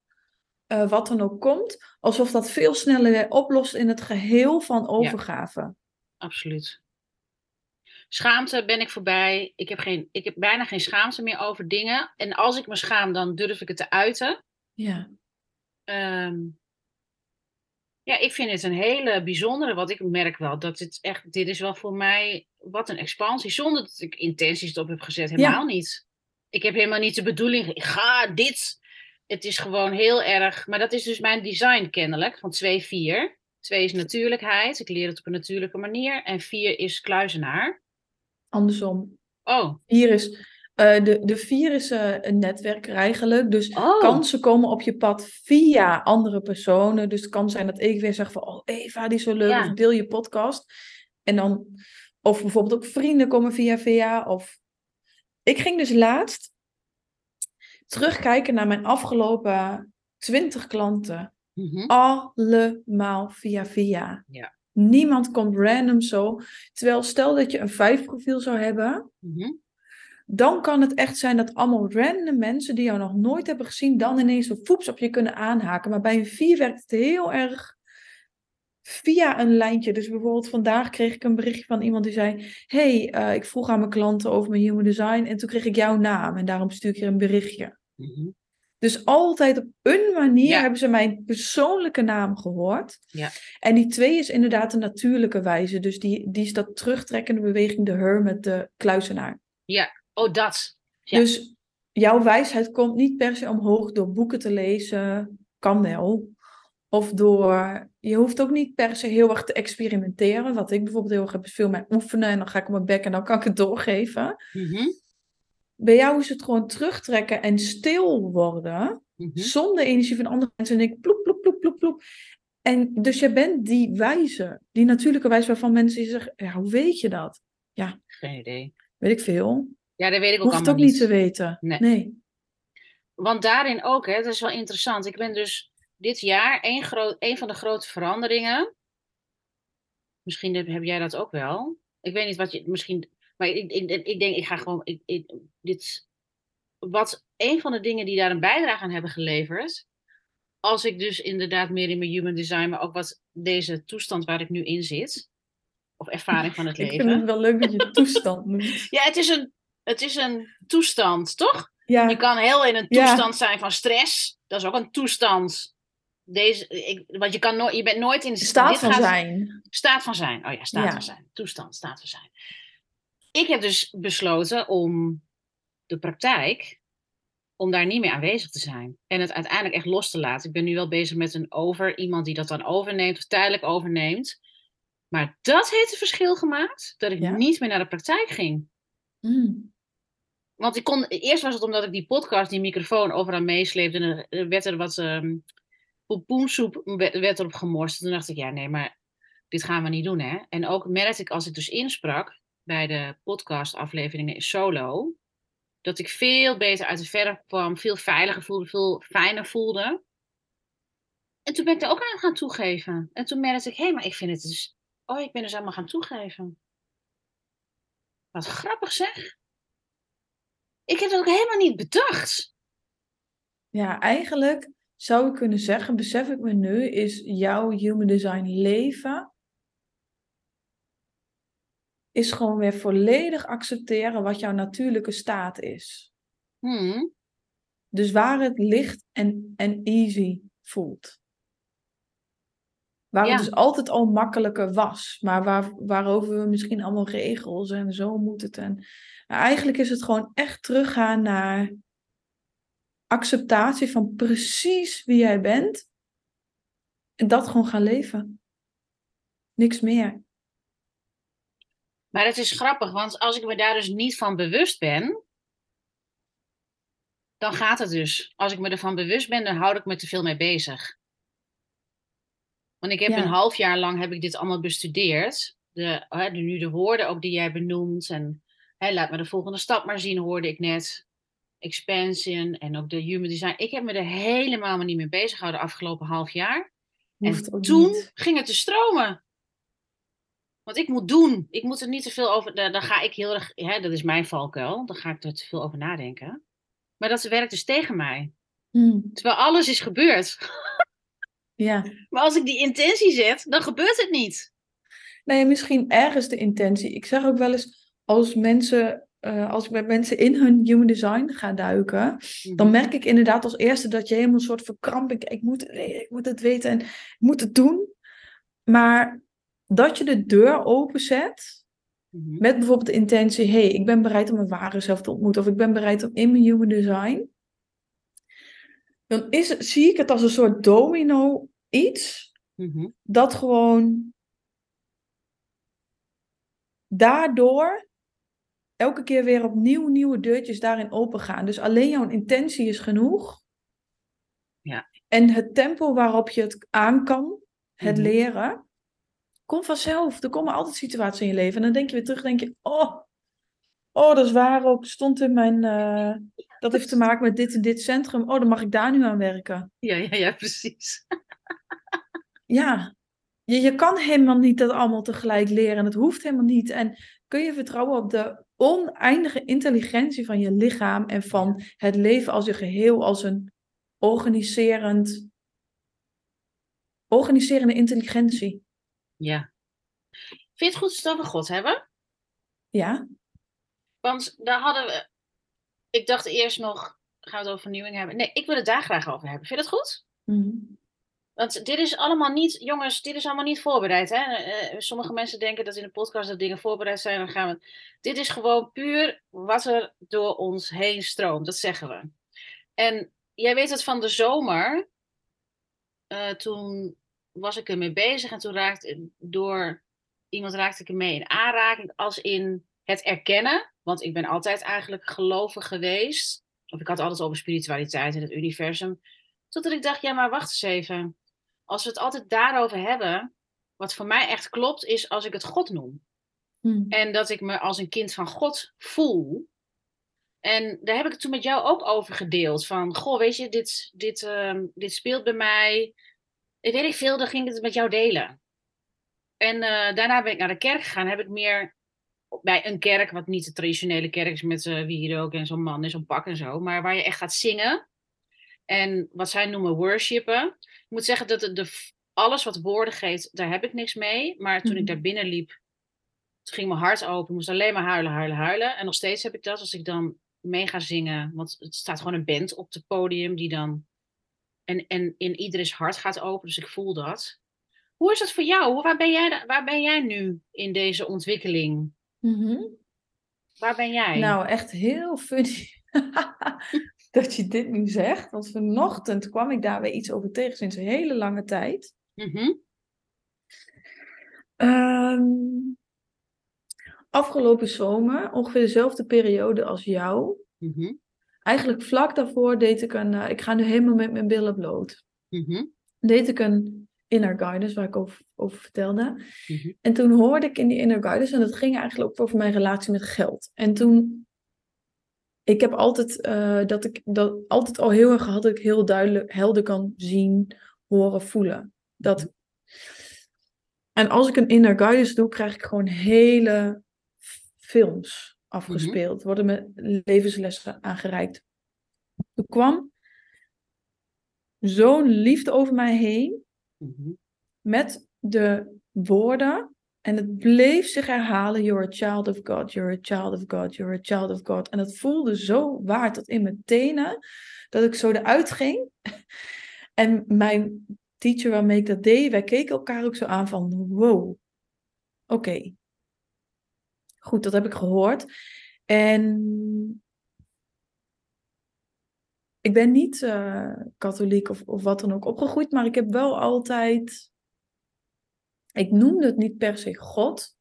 eh, wat dan ook komt, alsof dat veel sneller weer oplost in het geheel van overgave. Absoluut. Schaamte ben ik voorbij. Ik heb, geen, ik heb bijna geen schaamte meer over dingen. En als ik me schaam, dan durf ik het te uiten. Ja. Ehm, ja, ik vind het een hele bijzondere, want ik merk wel dat dit echt, dit is wel voor mij, wat een expansie, zonder dat ik intenties erop heb gezet, helemaal niet. Ik heb helemaal niet de bedoeling, ik ga dit. Het is gewoon heel erg, maar dat is dus mijn design kennelijk, van 2-4. 2 is natuurlijkheid, ik leer het op een natuurlijke manier. En 4 is kluizenaar. Andersom. Oh, Hier is, eh, de, de vier is eh, een netwerker eigenlijk. Dus oh. kansen komen op je pad via andere personen. Dus het kan zijn dat ik weer zeg van, oh Eva, die is zo leuk. Ja. Of deel je podcast. En dan, of bijvoorbeeld ook vrienden komen via via. Of ik ging dus laatst terugkijken naar mijn afgelopen twintig klanten. Mhm. Allemaal via via. Ja. Niemand komt random zo. Terwijl stel dat je een vijf profiel zou hebben Mhm. Dan kan het echt zijn dat allemaal random mensen die jou nog nooit hebben gezien, dan ineens een voeps op je kunnen aanhaken. Maar bij een vier werkt het heel erg via een lijntje. Dus bijvoorbeeld vandaag kreeg ik een berichtje van iemand die zei: hey, eh, ik vroeg aan mijn klanten over mijn human design en toen kreeg ik jouw naam en daarom stuur ik je een berichtje. Mhm. Dus altijd op een manier Ja. hebben ze mijn persoonlijke naam gehoord. Ja. En die twee is inderdaad een natuurlijke wijze. Dus die, die is dat terugtrekkende beweging, de hermit, de kluizenaar. Oh, dat. Ja. Dus jouw wijsheid komt niet per se omhoog door boeken te lezen, kan wel. Of door, je hoeft ook niet per se heel erg te experimenteren. Wat ik bijvoorbeeld heel erg heb, is veel meer oefenen. En dan ga ik op mijn bek en dan kan ik het doorgeven. Mhm. Bij jou is het gewoon terugtrekken en stil worden. Mhm. Zonder energie van andere mensen. En ik ploep, ploep, ploep, ploep, ploep. En dus je bent die wijze. Die natuurlijke wijze waarvan mensen zeggen, ja, hoe weet je dat? Geen idee. Weet ik veel. Ja, dat weet ik ook Hoeft ook niet te weten. Nee. nee. Want daarin ook, hè, dat is wel interessant. Ik ben dus dit jaar een, groot, een van de grote veranderingen. Misschien heb, jij dat ook wel. Ik weet niet wat je misschien. Maar ik, ik, ik denk, ik ga gewoon. Ik, ik, dit, wat een van de dingen die daar een bijdrage aan hebben geleverd. Als ik dus inderdaad meer in mijn human design, maar ook wat deze toestand waar ik nu in zit. Of ervaring van het [laughs] Ik leven. vind het wel leuk dat je toestand [laughs] noemt. Ja, het is, een, het is een toestand, toch? Ja, Je kan heel in een Ja. toestand zijn van stress. Dat is ook een toestand. Deze, ik, want je, kan nooit, je bent nooit in de staat van gaat- zijn. Staat van zijn. Oh ja, staat Ja. van zijn. Toestand, staat van zijn. ik heb dus besloten om de praktijk, om daar niet meer aanwezig te zijn. En het uiteindelijk echt los te laten. Ik ben nu wel bezig met een over, iemand die dat dan overneemt of tijdelijk overneemt. Maar dat heeft het verschil gemaakt dat ik Ja? niet meer naar de praktijk ging. Mm. Want ik kon, eerst was het omdat ik die podcast, die microfoon overal meesleepte. En er werd er wat ehm pompoensoep werd erop gemorst. Toen dacht ik, ja nee, maar dit gaan we niet doen hè. En ook merkte ik als ik dus insprak bij de podcastafleveringen in solo. Dat ik veel beter uit de verf kwam, veel veiliger voelde, veel fijner voelde. En toen ben ik er ook aan gaan toegeven. En toen merkte ik, hé, maar ik vind het dus... Oh, ik ben dus allemaal gaan toegeven. Wat grappig zeg. Ik heb dat ook helemaal niet bedacht. Ja, eigenlijk zou ik kunnen zeggen, besef ik me nu, is jouw human design leven is gewoon weer volledig accepteren wat jouw natuurlijke staat is. Hmm. Dus waar het licht en, en easy voelt. Waar Ja. het dus altijd al makkelijker was, maar waar, waarover we misschien allemaal regels en zo moet het. En, eigenlijk is het gewoon echt teruggaan naar acceptatie van precies wie jij bent. En dat gewoon gaan leven. Niks meer. Maar het is grappig, want als ik me daar dus niet van bewust ben, dan gaat het dus. Als ik me ervan bewust ben, dan houd ik me te veel mee bezig. Want ik heb Ja. een half jaar lang heb ik dit allemaal bestudeerd. De, hè, de, nu de woorden ook die jij benoemt. En hè, laat me de volgende stap maar zien, hoorde ik net. Expansion en ook de human design. Ik heb me er helemaal maar niet mee bezig gehouden de afgelopen half jaar. Hoeft en toen niet. ging het te stromen. Want ik moet doen. Ik moet er niet te veel over. Daar, daar ga ik heel erg. Hè, dat is mijn valkuil. Dan ga ik er te veel over nadenken. Maar dat werkt dus tegen mij. Hmm, Terwijl alles is gebeurd. [laughs] Ja. Maar als ik die intentie zet, dan gebeurt het niet. Nee, misschien ergens de intentie. Ik zeg ook wel eens, als mensen, eh, als ik met mensen in hun human design ga duiken, dan merk ik inderdaad als eerste dat je helemaal een soort verkramping, ik moet het weten, ik moet het weten en ik moet het doen. Maar dat je de deur openzet Mhm. met bijvoorbeeld de intentie, hey, ik ben bereid om mijn ware zelf te ontmoeten of ik ben bereid om in mijn human design, dan is, zie ik het als een soort domino iets Mhm. dat gewoon daardoor elke keer weer opnieuw nieuwe deurtjes daarin opengaan. Dus alleen jouw intentie is genoeg. Ja. En het tempo waarop je het aan kan, het Mhm. leren, komt vanzelf. Er komen altijd situaties in je leven. En dan denk je weer terug, denk je, oh, oh dat is waar ook. Stond in mijn, eh, dat heeft te [laughs] maken met dit en dit centrum. Oh, dan mag ik daar nu aan werken. Ja, ja, ja, precies. [laughs] Ja, je, je kan helemaal niet dat allemaal tegelijk leren. En het hoeft helemaal niet. En kun je vertrouwen op de oneindige intelligentie van je lichaam en van het leven als een geheel, als een organiserend, organiserende intelligentie. Ja. Vind je het goed als we het over God hebben? Ja, Want daar hadden we. Ik dacht eerst nog. Gaan we het over vernieuwing hebben? Nee, ik wil het daar graag over hebben. Vind je dat goed? Mhm. Want dit is allemaal niet, jongens, dit is allemaal niet voorbereid. Hè? Eh, sommige mensen denken dat in de podcast dat dingen voorbereid zijn. Dan gaan we. Dit is gewoon puur wat er door ons heen stroomt. Dat zeggen we. En jij weet het van de zomer. eh, toen was ik ermee bezig en toen raakte door iemand raakte ik ermee in aanraking. Als in het erkennen. Want ik ben altijd eigenlijk gelovig geweest. Of ik had altijd over spiritualiteit in het universum. Totdat ik dacht, ja, maar wacht eens even. Als we het altijd daarover hebben, wat voor mij echt klopt, is als ik het God noem. Mhm. En dat ik me als een kind van God voel. En daar heb ik het toen met jou ook over gedeeld. Van, goh, weet je, dit, dit, ehm, dit speelt bij mij. Ik weet niet veel, dan ging ik het met jou delen. En eh, daarna ben ik naar de kerk gegaan. Heb ik meer bij een kerk, wat niet de traditionele kerk is met uh, wierook en zo'n man in zo'n pak en zo. Maar waar je echt gaat zingen. En wat zij noemen worshipen. Ik moet zeggen dat de, de, alles wat woorden geeft, daar heb ik niks mee. Maar toen ik daar binnen liep, ging mijn hart open. Ik moest alleen maar huilen, huilen, huilen. En nog steeds heb ik dat als ik dan mee ga zingen. Want het staat gewoon een band op het podium die dan... En, en in ieders hart gaat open, dus ik voel dat. Hoe is dat voor jou? Waar ben jij, waar ben jij nu in deze ontwikkeling? Mm -hmm. Waar ben jij? Nou, echt heel funny [laughs] [laughs] dat je dit nu zegt. Want vanochtend kwam ik daar weer iets over tegen sinds een hele lange tijd. Mhm, Ehm, afgelopen zomer, ongeveer dezelfde periode als jou. mhm, Eigenlijk vlak daarvoor deed ik een... eh, ik ga nu helemaal met mijn billen bloot. mhm, Deed ik een inner guidance, waar ik over, over vertelde. En toen hoorde ik in die inner guidance, en dat ging eigenlijk ook over mijn relatie met geld. En toen, ik heb altijd, eh, dat ik dat altijd al heel erg gehad dat ik heel duidelijk, helder kan zien, horen, voelen. Dat, en als ik een inner guidance doe, krijg ik gewoon hele films afgespeeld, worden me levenslessen aangereikt. Er kwam zo'n liefde over mij heen mhm, met de woorden. En het bleef zich herhalen: You're a child of God, you're a child of God, you're a child of God. En dat voelde zo waar tot in mijn tenen, dat ik zo eruit ging. [laughs] En mijn teacher waarmee ik dat deed, wij keken elkaar ook zo aan van: Wow, oké. Goed, dat heb ik gehoord. En ik ben niet eh, katholiek of, of wat dan ook opgegroeid, maar ik heb wel altijd. Ik noemde het niet per se God.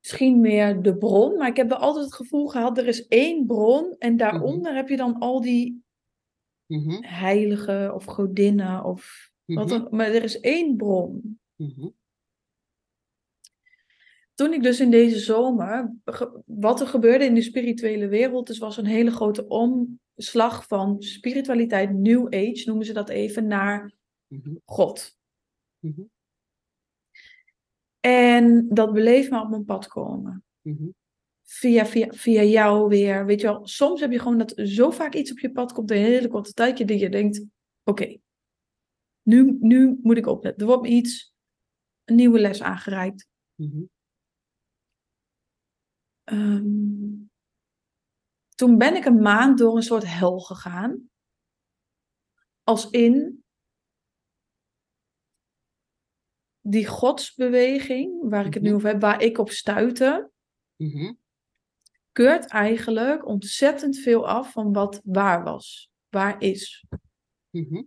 Misschien meer de bron, maar ik heb altijd het gevoel gehad: er is één bron en daaronder heb je dan al die mhm, heiligen of godinnen of wat mhm, dan. Maar er is één bron. mhm, toen ik dus in deze zomer, wat er gebeurde in de spirituele wereld, dus was een hele grote omslag van spiritualiteit, New Age noemen ze dat even, naar mhm, God. mhm, En dat bleef maar op mijn pad komen. mhm, Via, via, via jou weer. Weet je wel, soms heb je gewoon dat zo vaak iets op je pad komt in een hele korte tijdje, dat je denkt, oké, nu, nu moet ik opletten. Er wordt me iets, een nieuwe les aangereikt. Ehm, toen ben ik een maand door een soort hel gegaan. Als in die godsbeweging, waar ik het nu Mhm. over heb, waar ik op stuitte, mhm, keurt eigenlijk ontzettend veel af van wat waar was, waar is mhm,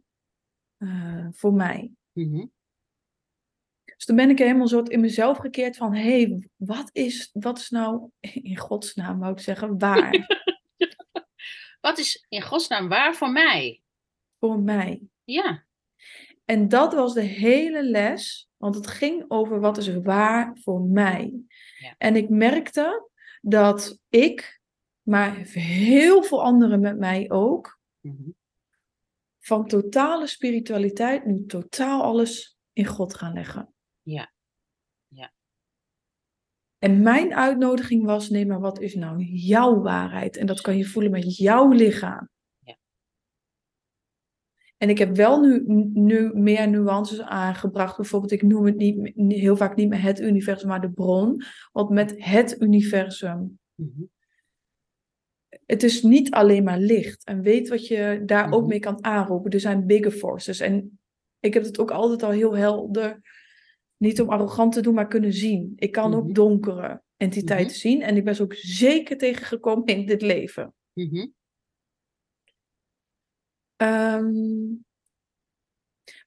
eh, voor mij. mhm, Dus toen ben ik helemaal soort in mezelf gekeerd van, hé, hey, wat, is, wat is nou, in godsnaam wou ik zeggen, waar [laughs] Wat is in godsnaam waar voor mij? voor mij? Ja. En dat was de hele les, want het ging over wat is waar voor mij. Ja. En ik merkte dat ik, maar heel veel anderen met mij ook, mhm, van totale spiritualiteit nu totaal alles in God gaan leggen. Ja. Ja. En mijn uitnodiging was, nee, maar wat is nou jouw waarheid? En dat kan je voelen met jouw lichaam. Ja. En ik heb wel nu, nu meer nuances aangebracht. Bijvoorbeeld, ik noem het niet, heel vaak niet meer het universum, maar de bron. Want met het universum, mhm, het is niet alleen maar licht. En weet wat je daar ook Mhm. mee kan aanroepen. Er zijn bigger forces. En ik heb het ook altijd al heel helder, niet om arrogant te doen, maar kunnen zien. Ik kan Mhm. ook donkere entiteiten zien. En ik ben ze ook zeker tegengekomen in dit leven. mhm, Ehm,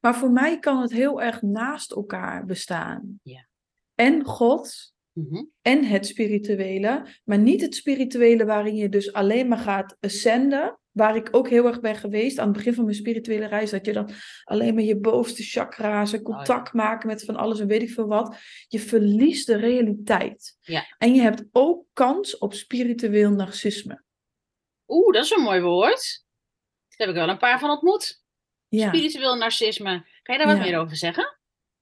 maar voor mij kan het heel erg naast elkaar bestaan. Ja. En God mhm, en het spirituele, maar niet het spirituele waarin je dus alleen maar gaat ascenden. Waar ik ook heel erg ben geweest aan het begin van mijn spirituele reis, dat je dan alleen maar je bovenste chakra's en contact maken met van alles en weet ik veel wat. Je verliest de realiteit. Ja. En je hebt ook kans op spiritueel narcisme. Oeh, dat is een mooi woord. Daar heb ik wel een paar van ontmoet. Ja. Spiritueel narcisme. Kan je daar wat meer over zeggen?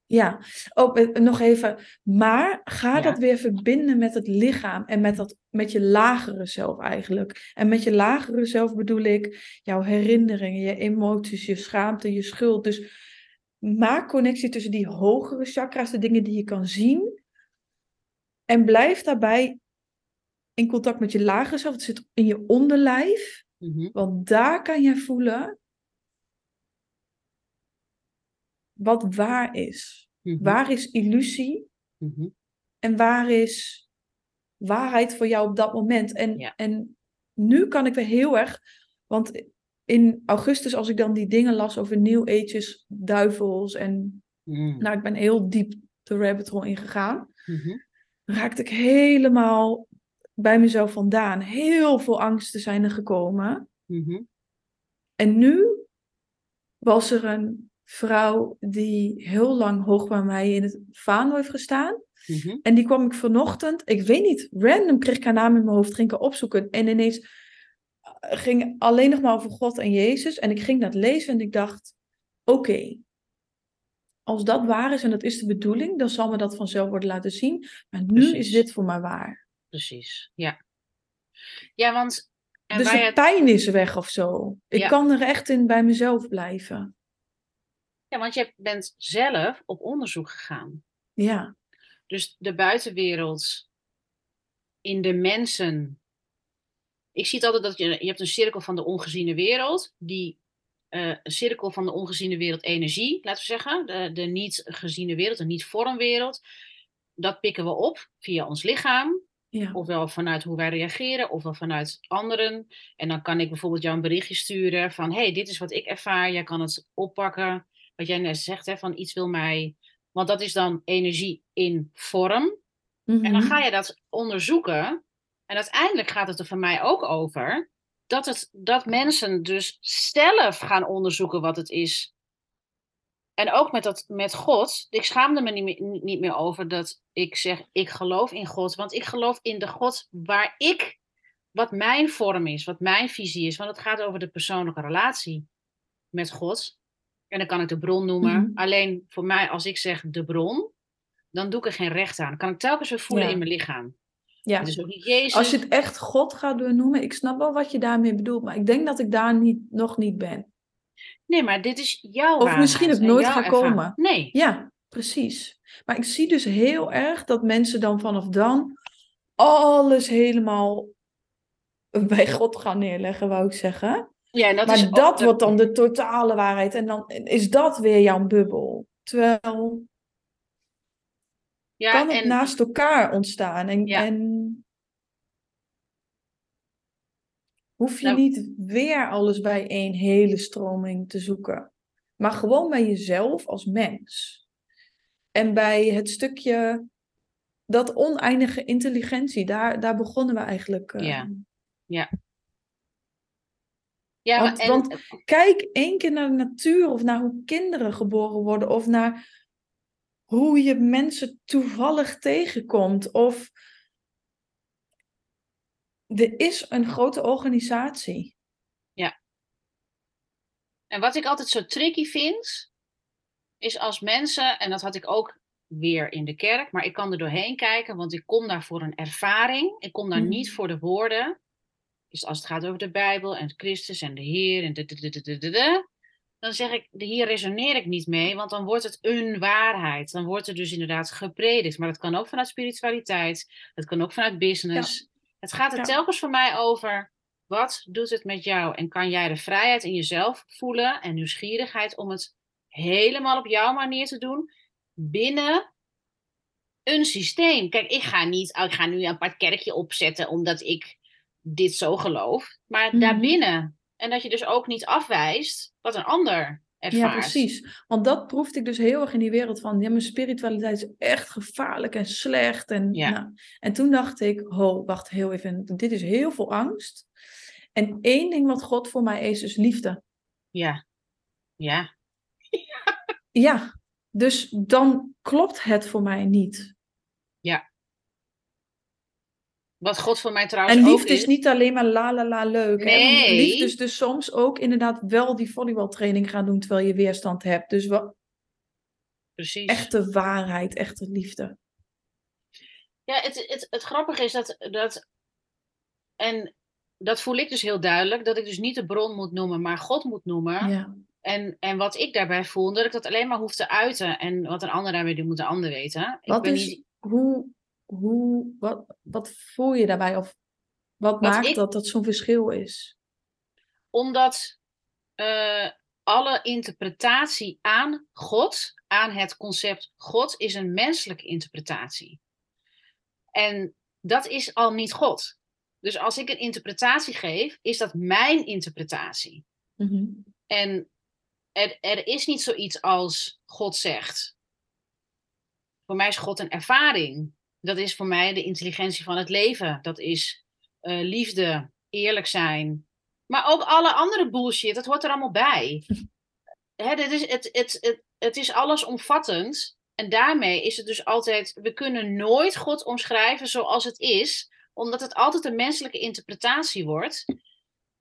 Ja, oh, eh, nog even. Maar ga Ja. dat weer verbinden met het lichaam en met, dat, met je lagere zelf eigenlijk. En met je lagere zelf bedoel ik jouw herinneringen, je emoties, je schaamte, je schuld. Dus maak connectie tussen die hogere chakra's, de dingen die je kan zien. En blijf daarbij in contact met je lagere zelf. Het zit in je onderlijf. Mhm, Want daar kan je voelen wat waar is. mhm, Waar is illusie? mhm, en waar is waarheid voor jou op dat moment? En, Ja. en nu kan ik weer heel erg, want in augustus, als ik dan die dingen las over New Ages, duivels en Mm. nou, ik ben heel diep de rabbit hole ingegaan, Mhm. raakte ik helemaal bij mezelf vandaan. Heel veel angsten zijn er gekomen. Mhm. En nu was er een vrouw die heel lang hoog bij mij in het vaandel heeft gestaan. Mhm. En die kwam ik vanochtend, ik weet niet, random kreeg ik haar naam in mijn hoofd, ging ik haar opzoeken. En ineens eh, ging alleen nog maar over God en Jezus. En ik ging dat lezen en ik dacht, oké, als dat waar is en dat is de bedoeling, dan zal me dat vanzelf worden laten zien. Maar nu is dit voor mij waar. Precies, ja. Ja, want... En dus de het- pijn is weg of zo. Ik Ja. kan er echt in bij mezelf blijven. Ja, want je bent zelf op onderzoek gegaan. Ja, Dus de buitenwereld in de mensen. Ik zie het altijd dat je, je hebt een cirkel van de ongeziene wereld. Die eh, een cirkel van de ongeziene wereld energie, laten we zeggen. De, de niet geziene wereld, de niet vormwereld. Dat pikken we op via ons lichaam. ja. Ofwel vanuit hoe wij reageren, ofwel vanuit anderen. En dan kan ik bijvoorbeeld jou een berichtje sturen van... hey, dit is wat ik ervaar. Jij kan het oppakken. Wat jij net zegt, hè, van iets wil mij... Want dat is dan energie in vorm. En dan Mhm. ga je dat onderzoeken. En uiteindelijk gaat het er voor mij ook over... Dat, het, dat mensen dus zelf gaan onderzoeken wat het is. En ook met, dat, met God. Ik schaamde me niet meer, niet meer over dat ik zeg, ik geloof in God. Want ik geloof in de God waar ik, wat mijn vorm is, wat mijn visie is. Want het gaat over de persoonlijke relatie met God. En dan kan ik de bron noemen. Mhm. Alleen voor mij, als ik zeg de bron, dan doe ik er geen recht aan. Dan kan ik telkens weer voelen Ja. in mijn lichaam. ja. Het is ook niet Jezus. Als je het echt God gaat benoemen, ik snap wel wat je daarmee bedoelt, maar ik denk dat ik daar niet, nog niet ben. Nee, maar dit is jouw Of misschien en nooit jouw ga ervaring. komen. Nee. Ja, precies. Maar ik zie dus heel erg dat mensen dan vanaf dan alles helemaal bij God gaan neerleggen, wou ik zeggen. Ja, dat maar dat de- wordt dan de totale waarheid en dan is dat weer jouw bubbel. Terwijl ja, kan het en, naast elkaar ontstaan en, Ja. en hoef je Nou- niet weer alles bij één hele stroming te zoeken, maar gewoon bij jezelf als mens. En bij het stukje, dat oneindige intelligentie, daar, daar begonnen we eigenlijk. eh, Ja. Ja, Want- en, want- Kijk één keer naar de natuur of naar hoe kinderen geboren worden of naar hoe je mensen toevallig tegenkomt. Of er is een grote organisatie. En wat ik altijd zo tricky vind, is als mensen, en dat had ik ook weer in de kerk, maar ik kan er doorheen kijken, want ik kom daar voor een ervaring. Ik kom daar Mhm. niet voor de woorden. Dus als het gaat over de Bijbel en Christus en de Heer en de, de, de, de, de, de, de, dan zeg ik, hier resoneer ik niet mee, want dan wordt het een waarheid. Dan wordt er dus inderdaad gepredikt. Maar dat kan ook vanuit spiritualiteit, dat kan ook vanuit business. Het gaat er Ja. telkens voor mij over, wat doet het met jou? En kan jij de vrijheid in jezelf voelen en nieuwsgierigheid om het helemaal op jouw manier te doen binnen een systeem? Kijk, ik ga niet, oh, ik ga nu een apart kerkje opzetten omdat ik dit zo geloof, maar Mhm. daarbinnen. En dat je dus ook niet afwijst wat een ander ervaart. Ja, precies. Want dat proefde ik dus heel erg in die wereld van, ja, mijn spiritualiteit is echt gevaarlijk en slecht. En, Ja. nou, en toen dacht ik, ho, wacht heel even, dit is heel veel angst. En één ding wat God voor mij is, is liefde. Ja. Ja. Ja, dus dan klopt het voor mij niet. Wat God voor mij trouwens En liefde is. is niet alleen maar la la la leuk. Nee. liefde is dus soms ook inderdaad wel die volleybaltraining gaan doen terwijl je weerstand hebt. Dus wel Precies. echte waarheid, echte liefde. Ja, het, het, het grappige is dat, dat. En dat voel ik dus heel duidelijk. Dat ik dus niet de bron moet noemen, maar God moet noemen. Ja. En, en wat ik daarbij voel, dat ik dat alleen maar hoef te uiten. En wat een ander daarmee doet, moet de ander weten. Ik Wat ben is, niet- hoe, hoe, wat, wat voel je daarbij? Of wat, Wat maakt ik- dat dat zo'n verschil is? Omdat eh, alle interpretatie aan God, aan het concept God, is een menselijke interpretatie. En dat is al niet God. Dus als ik een interpretatie geef, is dat mijn interpretatie. Mhm. En er, er is niet zoiets als God zegt. Voor mij is God een ervaring. Dat is voor mij de intelligentie van het leven. Dat is eh, liefde, eerlijk zijn. Maar ook alle andere bullshit, dat hoort er allemaal bij. [laughs] Hè, dit is, het, het, het, het is allesomvattend. En daarmee is het dus altijd, we kunnen nooit God omschrijven zoals het is, omdat het altijd een menselijke interpretatie wordt.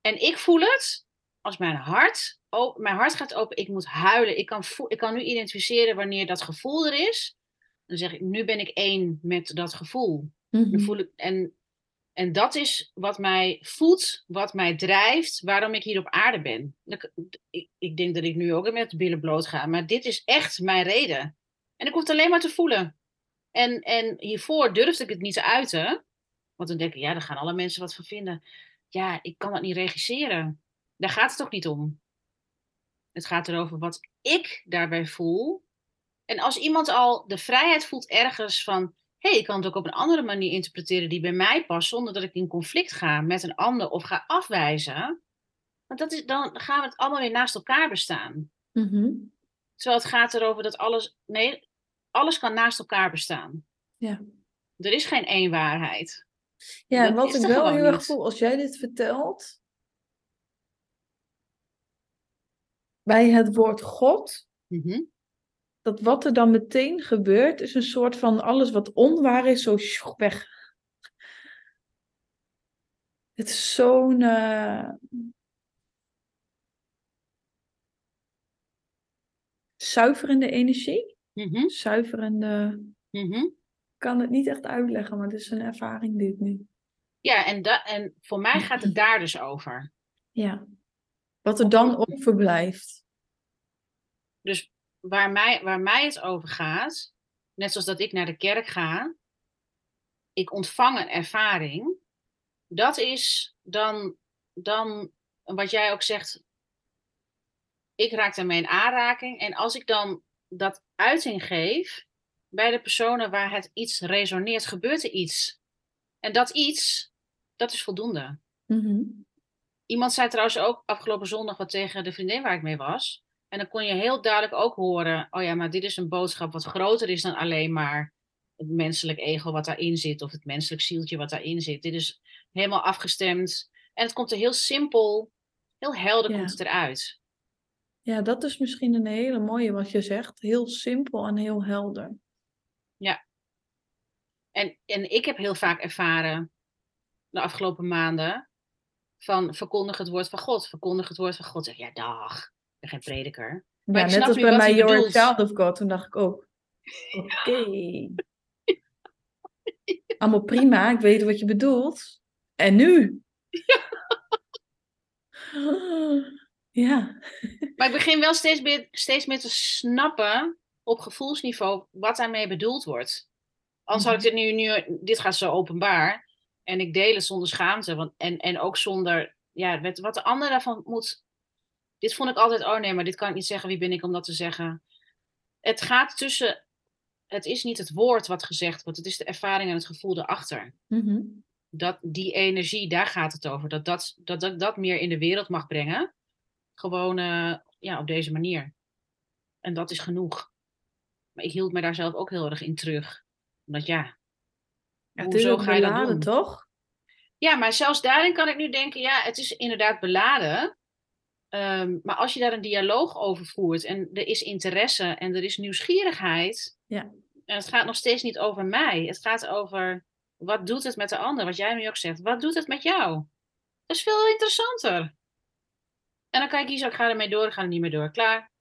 En ik voel het als mijn hart, mijn hart gaat open, ik moet huilen. Ik kan, voel, ik kan nu identificeren wanneer dat gevoel er is. Dan zeg ik, nu ben ik één met dat gevoel. Dan Mhm. voel ik, en, en dat is wat mij voedt, wat mij drijft, waarom ik hier op aarde ben. Ik, ik, ik denk dat ik nu ook met de billen bloot ga, maar dit is echt mijn reden. En ik hoef het alleen maar te voelen. En, en hiervoor durfde ik het niet te uiten. Want dan denk ik, ja, daar gaan alle mensen wat van vinden. Ja, ik kan dat niet regisseren. Daar gaat het ook niet om. Het gaat erover wat ik daarbij voel. En als iemand al de vrijheid voelt ergens van... hé, hey, ik kan het ook op een andere manier interpreteren die bij mij past... zonder dat ik in conflict ga met een ander of ga afwijzen... Want dat is, dan gaan we het allemaal weer naast elkaar bestaan. Mhm. Terwijl het gaat erover dat alles... Nee, alles kan naast elkaar bestaan. Ja. Er is geen één waarheid. Ja, en Dat wat ik wel heel erg voel als jij dit vertelt. Bij het woord God, Mhm. Dat wat er dan meteen gebeurt, is een soort van alles wat onwaar is, zo weg. Het is zo'n. eh, zuiverende energie. Mhm. Zuiverende. Mhm. Ik kan het niet echt uitleggen, maar het is een ervaring die ik nu. Ja, en, da- en voor mij gaat het daar dus over. Ja. Wat er dan overblijft. Dus waar mij, waar mij het over gaat, net zoals dat ik naar de kerk ga, ik ontvang een ervaring. Dat is dan, dan wat jij ook zegt, ik raak daarmee in aanraking. En als ik dan dat uiting geef bij de personen waar het iets resoneert, gebeurt er iets. En dat iets, dat is voldoende. Mhm. Iemand zei trouwens ook afgelopen zondag wat tegen de vriendin waar ik mee was. En dan kon je heel duidelijk ook horen: oh ja, maar dit is een boodschap wat groter is dan alleen maar het menselijk ego wat daarin zit, of het menselijk zieltje wat daarin zit. Dit is helemaal afgestemd. En het komt er heel simpel, heel helder Ja. komt het eruit. Ja, dat is misschien een hele mooie wat je zegt. Heel simpel en heel helder. En, en ik heb heel vaak ervaren de afgelopen maanden van verkondig het woord van God, verkondig het woord van God. Zeg ja, dag, ben geen prediker. Maar Ja, ik net snap als bij mij a bedoelt. Child of God. Toen dacht ik ook, oké. [laughs] Allemaal prima, ik weet wat je bedoelt. En nu? [laughs] Ja. Maar ik begin wel steeds meer, steeds meer te snappen op gevoelsniveau wat daarmee bedoeld wordt. Anders had ik dit nu, nu, dit gaat zo openbaar. En ik deel het zonder schaamte. Want, en, en ook zonder, ja, wat de ander daarvan moet. Dit vond ik altijd, oh nee, maar dit kan ik niet zeggen. Wie ben ik om dat te zeggen? Het gaat tussen, het is niet het woord wat gezegd wordt. Het is de ervaring en het gevoel erachter. Mhm. Dat, die energie, daar gaat het over. Dat dat, dat, dat, dat meer in de wereld mag brengen. Gewoon eh, ja, op deze manier. En dat is genoeg. Maar ik hield me daar zelf ook heel erg in terug. Omdat ja, Ja, hoezo ga je dat beladen, doen? toch? Ja, maar zelfs daarin kan ik nu denken, ja, het is inderdaad beladen. Ehm, maar als je daar een dialoog over voert en er is interesse en er is nieuwsgierigheid. Ja. En het gaat nog steeds niet over mij. Het gaat over wat doet het met de ander, wat jij nu ook zegt. Wat doet het met jou? Dat is veel interessanter. En dan kan je kiezen, ik ga ermee door, ik ga er niet meer door. Klaar.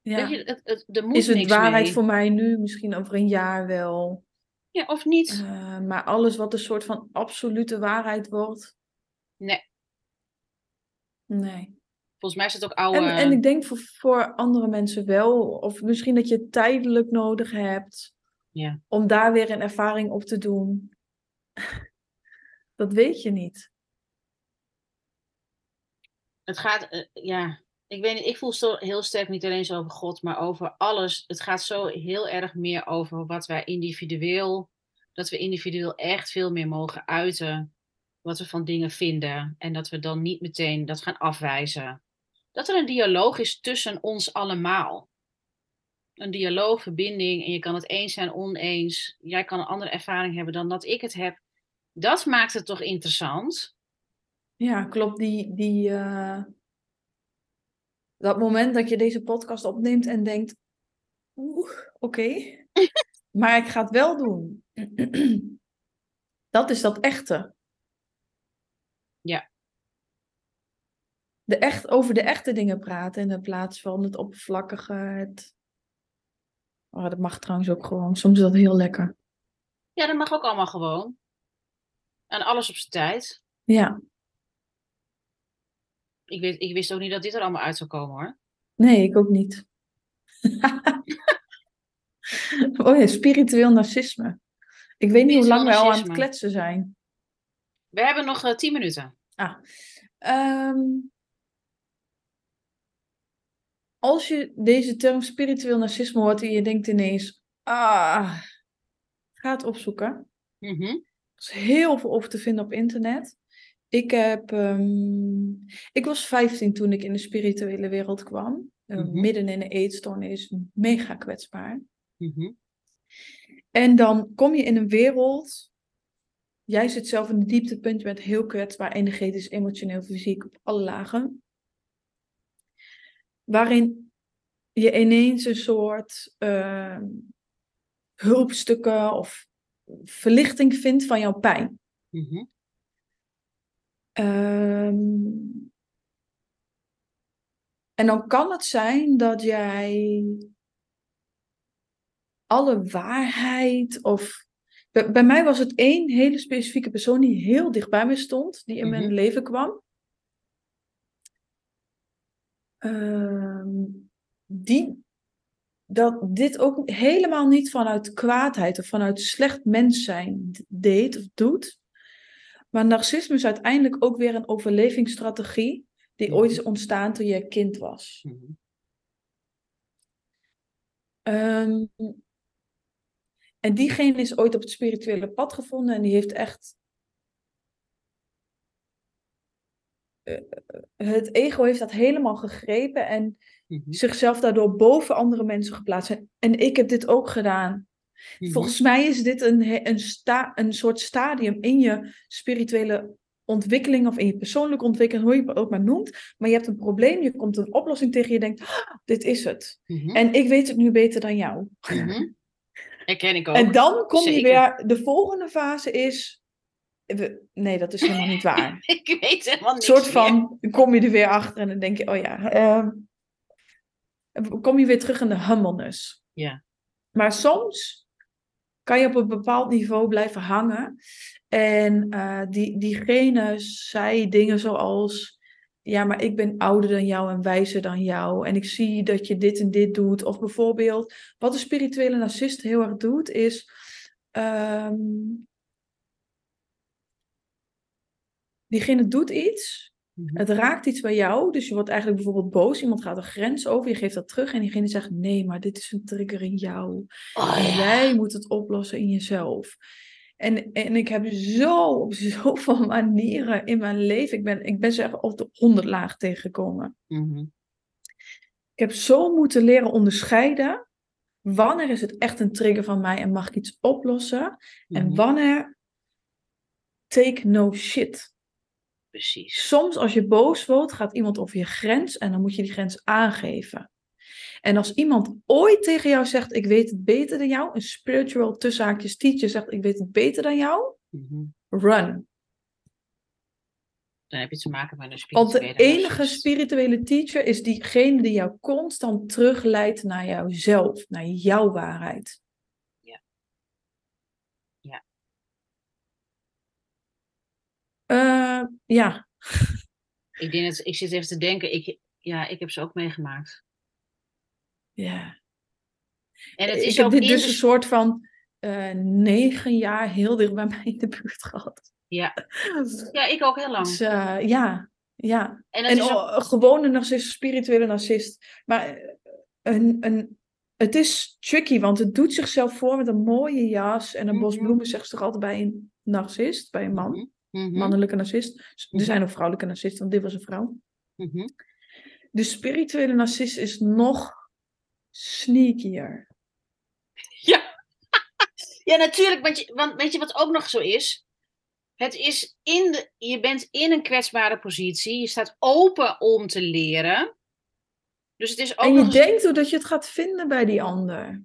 Ja. Weet je, het, het, er moet Is het waarheid mee. voor mij nu, misschien over een jaar wel. Ja, of niet? Eh, maar alles wat een soort van absolute waarheid wordt, Nee, nee. volgens mij is het ook oude... En, en ik denk voor, voor andere mensen wel, of misschien dat je het tijdelijk nodig hebt Ja. om daar weer een ervaring op te doen. [laughs] Dat weet je niet. Het gaat, eh, ja, ik weet niet, ik voel zo heel sterk niet alleen zo over God, maar over alles. Het gaat zo heel erg meer over wat wij individueel, dat we individueel echt veel meer mogen uiten wat we van dingen vinden. En dat we dan niet meteen dat gaan afwijzen. Dat er een dialoog is tussen ons allemaal. Een dialoog, verbinding. En je kan het eens zijn, oneens. Jij kan een andere ervaring hebben dan dat ik het heb. Dat maakt het toch interessant? Ja, klopt. Die, die, uh, dat moment dat je deze podcast opneemt en denkt, oeh, oké, [laughs] maar ik ga het wel doen. dat is dat echte. Ja. De echt, over de echte dingen praten in plaats van het oppervlakkige. Het... Oh, dat mag trouwens ook gewoon. Soms is dat heel lekker. Ja, dat mag ook allemaal gewoon. En alles op zijn tijd. Ja. Ik, weet, ik wist ook niet dat dit er allemaal uit zou komen hoor. Nee, ik ook niet. [laughs] oh ja, spiritueel narcisme. Ik weet niet hoe lang we al aan het kletsen zijn. We hebben nog uh, tien minuten. Ah. Um, als je deze term spiritueel narcisme hoort en je denkt ineens, ah, ga het opzoeken. Mm -hmm. Er is heel veel over te vinden op internet. Ik, heb, um, ik was 15 toen ik in de spirituele wereld kwam. Mm -hmm. Midden in de eetstoornis, mega kwetsbaar. Mm -hmm. En dan kom je in een wereld. Jij zit zelf in de dieptepunt, je bent heel kwetsbaar, energetisch, emotioneel, fysiek, op alle lagen. Waarin je ineens een soort uh, hulpstukken of verlichting vindt van jouw pijn. Mm-hmm. Um, en dan kan het zijn dat jij alle waarheid of. Bij, bij, mij was het één hele specifieke persoon die heel dicht bij me stond, die in mijn leven kwam. Um, die dat dit ook helemaal niet vanuit kwaadheid of vanuit slecht mens zijn deed of doet. Maar narcisme is uiteindelijk ook weer een overlevingsstrategie die mm-hmm. ooit is ontstaan toen je kind was. Mm-hmm. Um, en diegene is ooit op het spirituele pad gevonden en die heeft echt. Het ego heeft dat helemaal gegrepen en mm-hmm. zichzelf daardoor boven andere mensen geplaatst. En ik heb dit ook gedaan. Mm-hmm. Volgens mij is dit een, een, sta, een soort stadium in je spirituele ontwikkeling of in je persoonlijke ontwikkeling, hoe je het ook maar noemt. Maar je hebt een probleem, je komt een oplossing tegen, je denkt, ah, dit is het. Mm-hmm. En ik weet het nu beter dan jou. [laughs] Herken ik ook. En dan kom je weer, de volgende fase is, nee, dat is helemaal niet waar. [laughs] ik weet helemaal Een niks soort meer. van, dan kom je er weer achter en dan denk je, oh ja, ehm, kom je weer terug in de humbleness. Ja. Maar soms kan je op een bepaald niveau blijven hangen. En uh, die, diegene zei dingen zoals, ja, maar ik ben ouder dan jou en wijzer dan jou. En ik zie dat je dit en dit doet. Of bijvoorbeeld, wat een spirituele narcist heel erg doet, is... Um, diegene doet iets, Mhm. het raakt iets bij jou, dus je wordt eigenlijk bijvoorbeeld boos, iemand gaat een grens over, je geeft dat terug en diegene zegt, nee, maar dit is een trigger in jou. Oh, En ja. jij moet het oplossen in jezelf. En, en ik heb zo op zoveel [laughs] manieren in mijn leven, ik ben, ik ben ze echt op de honderd laag tegengekomen. Mhm. Ik heb zo moeten leren onderscheiden. Wanneer is het echt een trigger van mij en mag ik iets oplossen? En Mhm. wanneer take no shit. Precies. Soms als je boos wordt, gaat iemand over je grens en dan moet je die grens aangeven. En als iemand ooit tegen jou zegt, ik weet het beter dan jou, een spiritual tussenhaakjes teacher zegt, ik weet het beter dan jou, Mhm. run. Dan heb je te maken met een Want de spirituele enige spirituele teacher is diegene die jou constant terugleidt naar jouzelf, naar jouw waarheid. Ja. Ja. Uh, ja. [laughs] Ik, denk dat, ik zit even te denken, ik, ja, ik heb ze ook meegemaakt. Ja. En het ik is heb ook dit in dus een soort van uh, negen jaar heel dicht bij mij in de buurt gehad. Ja, [laughs] ja ik ook heel lang. Dus, uh, ja, ja. En, is ook... een gewone narcist, spirituele narcist. Maar een, een, het is tricky, want het doet zichzelf voor met een mooie jas en een bos Mhm. bloemen, zegt ze toch altijd bij een narcist, bij een man, Mhm, mannelijke narcist. Er Mhm. zijn ook vrouwelijke narcisten, want dit was een vrouw. mhm. De spirituele narcist is nog sneakier. [laughs] Ja. ja, natuurlijk. Want, je, want weet je wat ook nog zo is? Het is in de, je bent in een kwetsbare positie. Je staat open om te leren. Dus het is ook En je nog denkt ook dat je het gaat vinden bij die ander.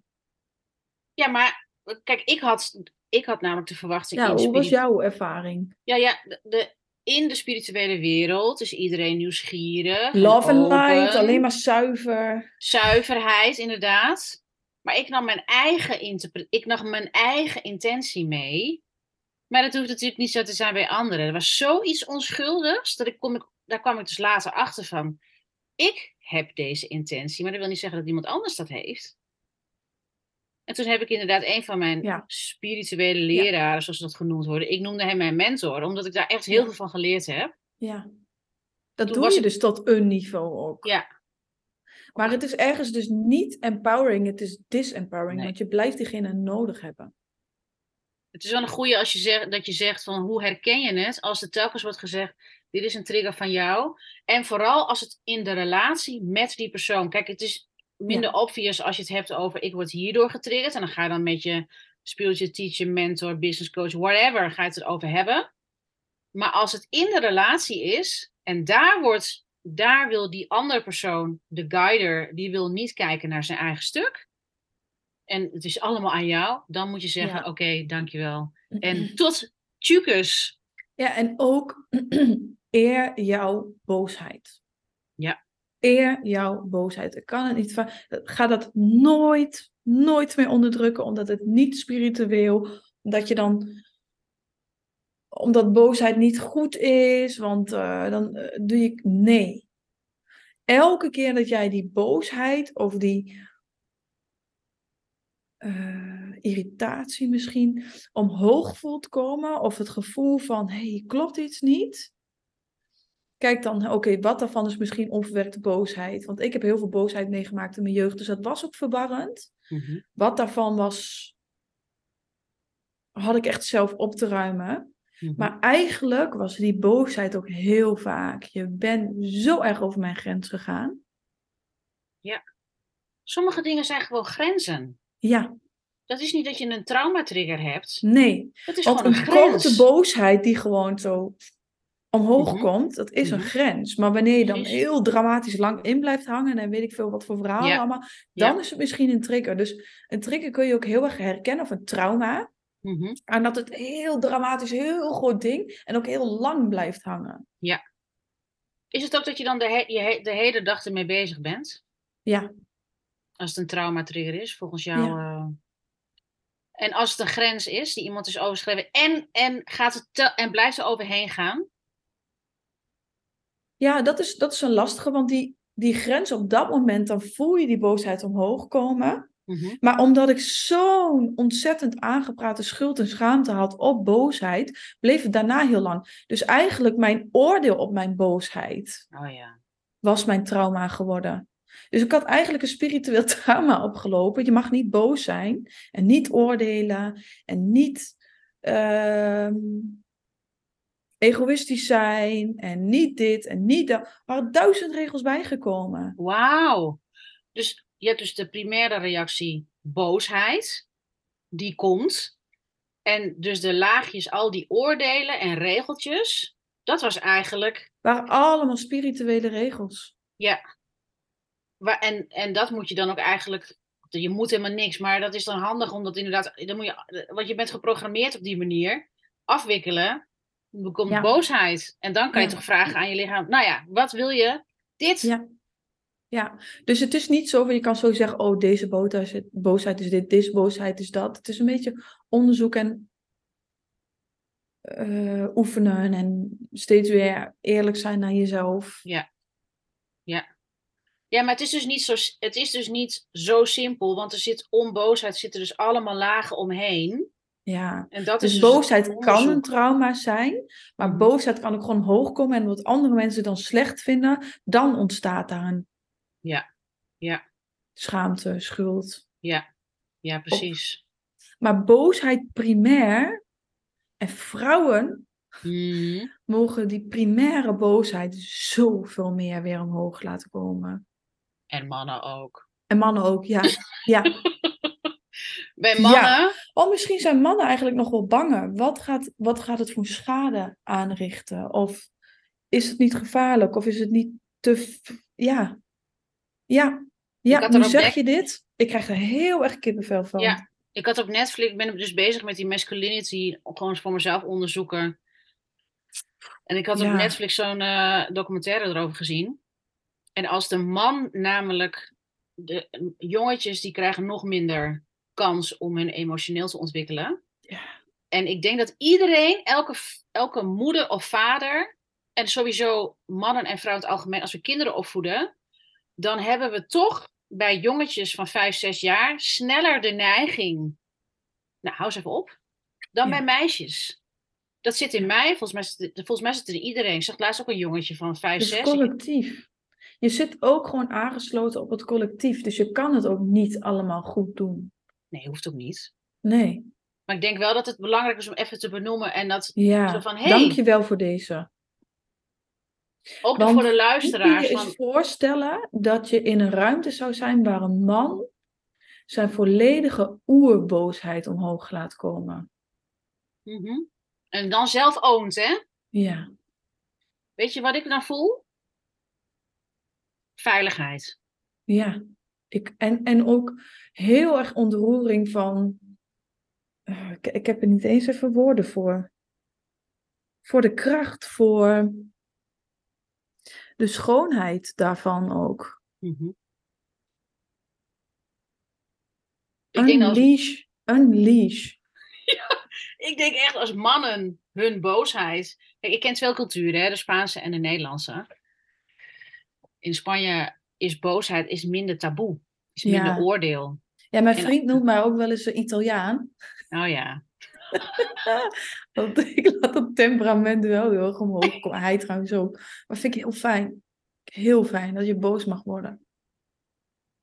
Ja, maar kijk, ik had, ik had namelijk de verwachting... Ja, in hoe was jouw ervaring? Ja, ja de, de- in de spirituele wereld is iedereen nieuwsgierig. Love and light, alleen maar zuiver. Zuiverheid, inderdaad. Maar ik nam mijn eigen, interpre- ik nam mijn eigen intentie mee. Maar dat hoeft natuurlijk niet zo te zijn bij anderen. Er was zoiets onschuldigs, dat ik kom, ik, daar kwam ik dus later achter van. Ik heb deze intentie, maar dat wil niet zeggen dat iemand anders dat heeft. En toen heb ik inderdaad een van mijn Ja. spirituele leraren, zoals dat genoemd worden. Ik noemde hem mijn mentor, omdat ik daar echt heel veel van geleerd heb. Ja. Dat Toen doe je dus tot een niveau ook. Ja, Maar het is ergens dus niet empowering, het is disempowering. Nee. Want je blijft diegene nodig hebben. Het is wel een goede als je zegt, dat je zegt van hoe herken je het als er telkens wordt gezegd, dit is een trigger van jou. En vooral als het in de relatie met die persoon. Kijk, het is minder obvious als je het hebt over ik word hierdoor getriggerd. En dan ga je dan met je spiritual teacher, mentor, business coach, whatever, ga je het erover hebben. Maar als het in de relatie is en daar wordt, daar wil die andere persoon, de guider, die wil niet kijken naar zijn eigen stuk. En het is allemaal aan jou. Dan moet je zeggen, Ja. oké, dankjewel. [clears throat] En tot tjukus. Ja, en ook [clears throat] eer jouw boosheid. Ja. Eer jouw boosheid. Ik kan het niet van. Ga dat nooit, nooit meer onderdrukken, omdat het niet spiritueel, dat je dan omdat boosheid niet goed is, want eh, dan eh, doe je. Nee. Elke keer dat jij die boosheid of die eh, irritatie misschien omhoog voelt komen, of het gevoel van hé, hey, klopt iets niet. Kijk dan, oké, wat daarvan is misschien onverwerkte boosheid? Want ik heb heel veel boosheid meegemaakt in mijn jeugd, dus dat was ook verwarrend. Mhm. Wat daarvan was, had ik echt zelf op te ruimen. Mhm. Maar eigenlijk was die boosheid ook heel vaak. Je bent zo erg over mijn grens gegaan. Sommige dingen zijn gewoon grenzen. Ja, Dat is niet dat je een traumatrigger hebt. nee. Dat is Want gewoon een een grens. boosheid die gewoon zo omhoog Mhm. komt, dat is een Mhm. grens. Maar wanneer je dan heel dramatisch lang in blijft hangen en weet ik veel wat voor verhalen Ja. allemaal, dan Ja. is het misschien een trigger. Dus een trigger kun je ook heel erg herkennen of een trauma. Mhm. En dat het heel dramatisch, heel groot ding en ook heel lang blijft hangen. Is het ook dat je dan de, he- je de hele dag ermee bezig bent? Ja, Als het een traumatrigger is, volgens jou. eh. En als het een grens is die iemand is overschreven en, en, gaat het en blijft er overheen gaan? Ja dat, is, dat is een lastige, want die, die grens op dat moment, dan voel je die boosheid omhoog komen. Mhm. Maar omdat ik zo'n ontzettend aangeprate schuld en schaamte had op boosheid, bleef het daarna heel lang. Dus eigenlijk mijn oordeel op mijn boosheid Oh ja. was mijn trauma geworden. Dus ik had eigenlijk een spiritueel [laughs] trauma opgelopen. Je mag niet boos zijn en niet oordelen en niet ehm, egoïstisch zijn en niet dit en niet dat. Er waren duizend regels bijgekomen. Wauw. Dus je hebt dus de primaire reactie boosheid. Die komt. En dus de laagjes, al die oordelen en regeltjes. Dat was eigenlijk waren allemaal spirituele regels. Ja. Waar, en, en dat moet je dan ook eigenlijk. Je moet helemaal niks, maar dat is dan handig omdat inderdaad. Dan moet je, want je bent geprogrammeerd op die manier. Afwikkelen. Dan komt Ja. boosheid. En dan kan je Ja. toch vragen aan je lichaam. Nou ja, wat wil je? Dit. Ja. Ja, dus het is niet zo van je kan zo zeggen, oh deze boosheid is, dit, deze boosheid is dat. Het is een beetje onderzoek en eh, oefenen en steeds weer eerlijk zijn naar jezelf. Ja. Ja, maar het is, dus niet zo, het is dus niet zo simpel. Want er zit om boosheid zitten dus allemaal lagen omheen. Ja, En dat dus is dus boosheid kan een trauma zijn, maar Mhm. boosheid kan ook gewoon hoog komen en wat andere mensen dan slecht vinden, dan ontstaat daar een Ja, ja. schaamte, schuld. Ja, ja precies. Maar boosheid primair. En vrouwen Mhm. mogen die primaire boosheid zoveel meer weer omhoog laten komen. En mannen ook. En mannen ook, ja. [laughs] ja. Bij Ja. mannen, Oh, misschien zijn mannen eigenlijk nog wel banger. Wat gaat, wat gaat het voor schade aanrichten? Of is het niet gevaarlijk? Of is het niet te... Ja. Ja. Ja, nu zeg net- je dit. Ik krijg er heel erg kippenvel van. Ja. ik had op Netflix, ik ben dus bezig met die masculinity, gewoon voor mezelf onderzoeken. En ik had Ja. op Netflix zo'n eh, documentaire erover gezien. En als de man namelijk, de jongetjes die krijgen nog minder kans om hun emotioneel te ontwikkelen. Ja. En ik denk dat iedereen, elke, elke moeder of vader, en sowieso mannen en vrouwen in het algemeen, als we kinderen opvoeden, dan hebben we toch bij jongetjes van 5, 6 jaar sneller de neiging. Nou, hou eens even op. Dan Ja. bij meisjes. Dat zit in mij, volgens mij zit het, volgens mij zit het in iedereen. Ik zag laatst ook een jongetje van 5, Het is 6. collectief. Je zit ook gewoon aangesloten op het collectief. Dus je kan het ook niet allemaal goed doen. Nee, hoeft ook niet. Nee. Maar ik denk wel dat het belangrijk is om even te benoemen. En dat Ja, Zo van, hey. dankjewel voor deze. ook Want voor de Kun je luisteraars. je eens Van, voorstellen dat je in een ruimte zou zijn waar een man zijn volledige oerboosheid omhoog laat komen? Mhm. En dan zelf oont, hè? Ja, Weet je wat ik dan voel? Veiligheid. ja. Ik, en, en ook heel erg ontroering van. eh, ik, ik heb er niet eens even woorden voor. Voor de kracht, voor de schoonheid daarvan ook. Mhm. Ik denk, als, Unleash, unleash. [laughs] ik denk echt als mannen hun boosheid. Kijk, ik ken twee culturen, hè? de Spaanse en de Nederlandse. In Spanje is boosheid is minder taboe, is minder Ja. oordeel. Ja, mijn En- vriend noemt mij ook wel eens een Italiaan. Oh ja. [laughs] Want ik laat dat temperament wel heel erg omhoog komen. Hij trouwens ook. Maar vind ik heel fijn. Heel fijn dat je boos mag worden.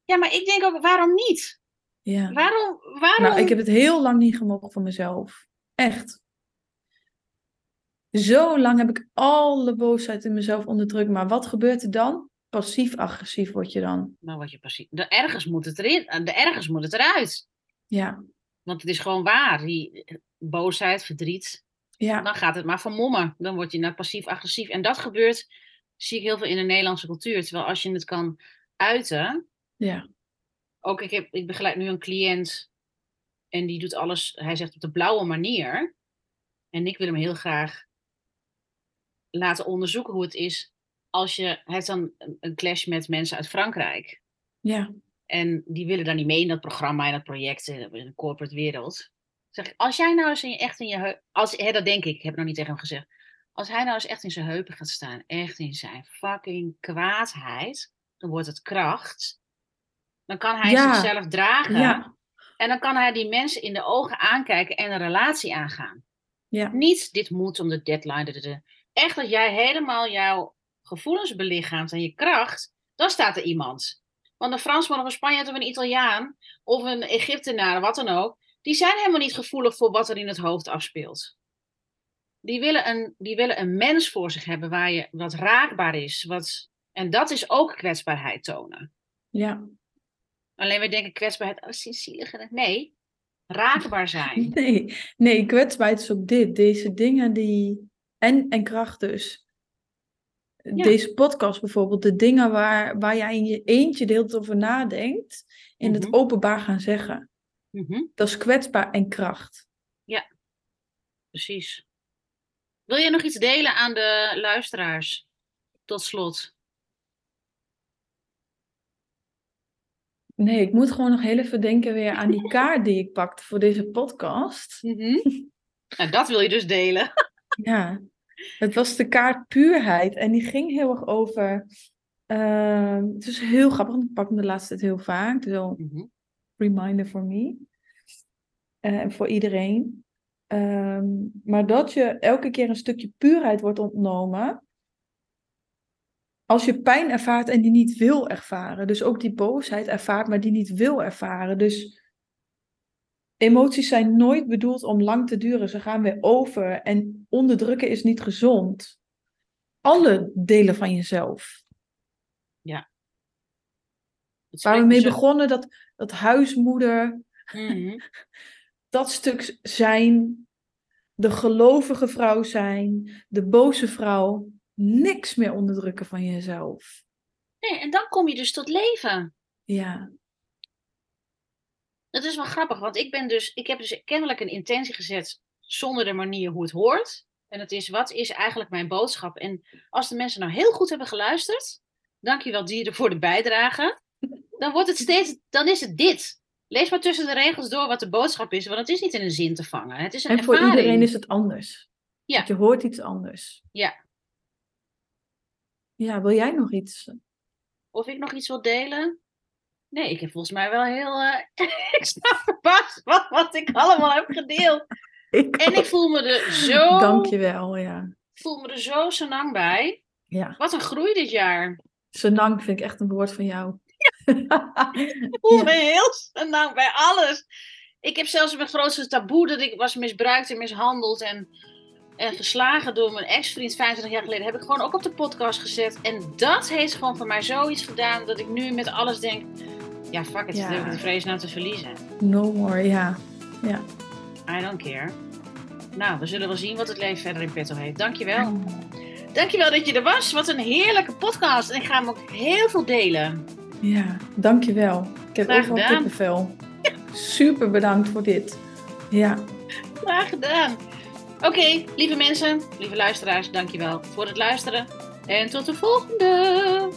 Ja, maar ik denk ook, waarom niet? Ja. Waarom? waarom? Nou, ik heb het heel lang niet gemogen van mezelf. Echt. Zo lang heb ik alle boosheid in mezelf onderdrukt. Maar wat gebeurt er dan? Passief-agressief word je dan. Nou, wat je precies. De ergens moet het erin. De ergens moet het eruit. Ja. Want het is gewoon waar. Die boosheid, verdriet. Ja. Dan gaat het maar vermommen. Dan word je naar passief-agressief. En dat gebeurt, zie ik heel veel in de Nederlandse cultuur. Terwijl als je het kan uiten. Ja. Ook ik, heb, ik begeleid nu een cliënt. En die doet alles, hij zegt op de blauwe manier. En ik wil hem heel graag laten onderzoeken hoe het is. Als je, hij heeft dan een- clash met mensen uit Frankrijk. Ja. En die willen dan niet mee in dat programma, in dat project, in de corporate wereld. Zeg ik, als jij nou eens in je, echt in je heupen, als, hè, dat denk ik, ik heb het nog niet tegen hem gezegd. Als hij nou eens echt in zijn heupen gaat staan, echt in zijn fucking kwaadheid, dan wordt het kracht. Dan kan hij Ja. zichzelf dragen. Ja. En dan kan hij die mensen in de ogen aankijken en een relatie aangaan. Ja. Niet dit moet om de deadline. de- de- de. Echt dat jij helemaal jouw gevoelens belichaamt en je kracht, dan staat er iemand. Want een Fransman of een Spanjaard of een Italiaan of een Egyptenaar, wat dan ook, die zijn helemaal niet gevoelig voor wat er in het hoofd afspeelt. Die willen een, die willen een mens voor zich hebben waar je, wat raakbaar is. Wat, en dat is ook kwetsbaarheid tonen. Ja. Alleen we denken kwetsbaarheid, oh, is zielig. Nee, raakbaar zijn. [laughs] Nee, nee, kwetsbaarheid is ook dit. Deze dingen die. En, en kracht dus. Deze podcast bijvoorbeeld, de dingen waar, waar jij in je eentje de hele tijd over nadenkt, in Mhm. het openbaar gaan zeggen. Mhm, Dat is kwetsbaar en kracht. precies. Wil je nog iets delen aan de luisteraars? Tot slot. Nee, ik moet gewoon nog heel even denken weer aan die kaart die ik pakte voor deze podcast. Nou, dat wil je dus delen. Ja, [laughs] het was de kaart puurheid en die ging heel erg over. ehm, het is heel grappig, want ik pak hem de laatste tijd heel vaak. Het is wel Mhm, reminder voor me. Eh, En voor iedereen. Ehm, maar dat je elke keer een stukje puurheid wordt ontnomen. als je pijn ervaart en die niet wil ervaren. Dus ook die boosheid ervaart, maar die niet wil ervaren. Dus emoties zijn nooit bedoeld om lang te duren. Ze gaan weer over. En onderdrukken is niet gezond. Alle delen van jezelf. Ja. Waar we mee me zo- begonnen, dat, dat huismoeder, Mhm. [laughs] dat stuk zijn, de gelovige vrouw zijn, de boze vrouw, niks meer onderdrukken van jezelf. Nee, en dan kom je dus tot leven. Ja, Dat is wel grappig, want ik ben dus, ik heb dus kennelijk een intentie gezet zonder de manier hoe het hoort. En dat is, wat is eigenlijk mijn boodschap? En als de mensen nou heel goed hebben geluisterd, dankjewel dieren voor de bijdrage, dan wordt het steeds, dan is het dit. Lees maar tussen de regels door wat de boodschap is, want het is niet in een zin te vangen. Het is een en voor iedereen is het anders. Ja. Want je hoort iets anders. Ja. Ja, wil jij nog iets? Of ik nog iets wil delen? Nee, ik heb volgens mij wel heel. eh, [laughs] ik sta verbaasd wat, wat ik allemaal heb gedeeld. [laughs] Ik En ik voel me er zo. [laughs] Dankjewel, ja. voel me er zo senang bij. Ja, Wat een groei dit jaar. senang vind ik echt een woord van jou. Ik voel Ja. me heel senang bij alles. Ik heb zelfs mijn grootste taboe dat ik was misbruikt en mishandeld en, en geslagen door mijn ex-vriend 25 jaar geleden. Heb ik gewoon ook op de podcast gezet. En dat heeft gewoon voor mij zoiets gedaan dat ik nu met alles denk. Ja, fuck it, Ja. heb ik de vrees nou te verliezen? No more, ja. I don't care. Nou, we zullen wel zien wat het leven verder in petto heeft. Dankjewel. Dankjewel dat je er was. Wat een heerlijke podcast. En ik ga hem ook heel veel delen. Ja, dankjewel. Ik heb Graag overal gedaan. kippenvel. Super bedankt voor dit. Ja, Graag gedaan. Oké, lieve mensen, lieve luisteraars, dankjewel voor het luisteren. En tot de volgende.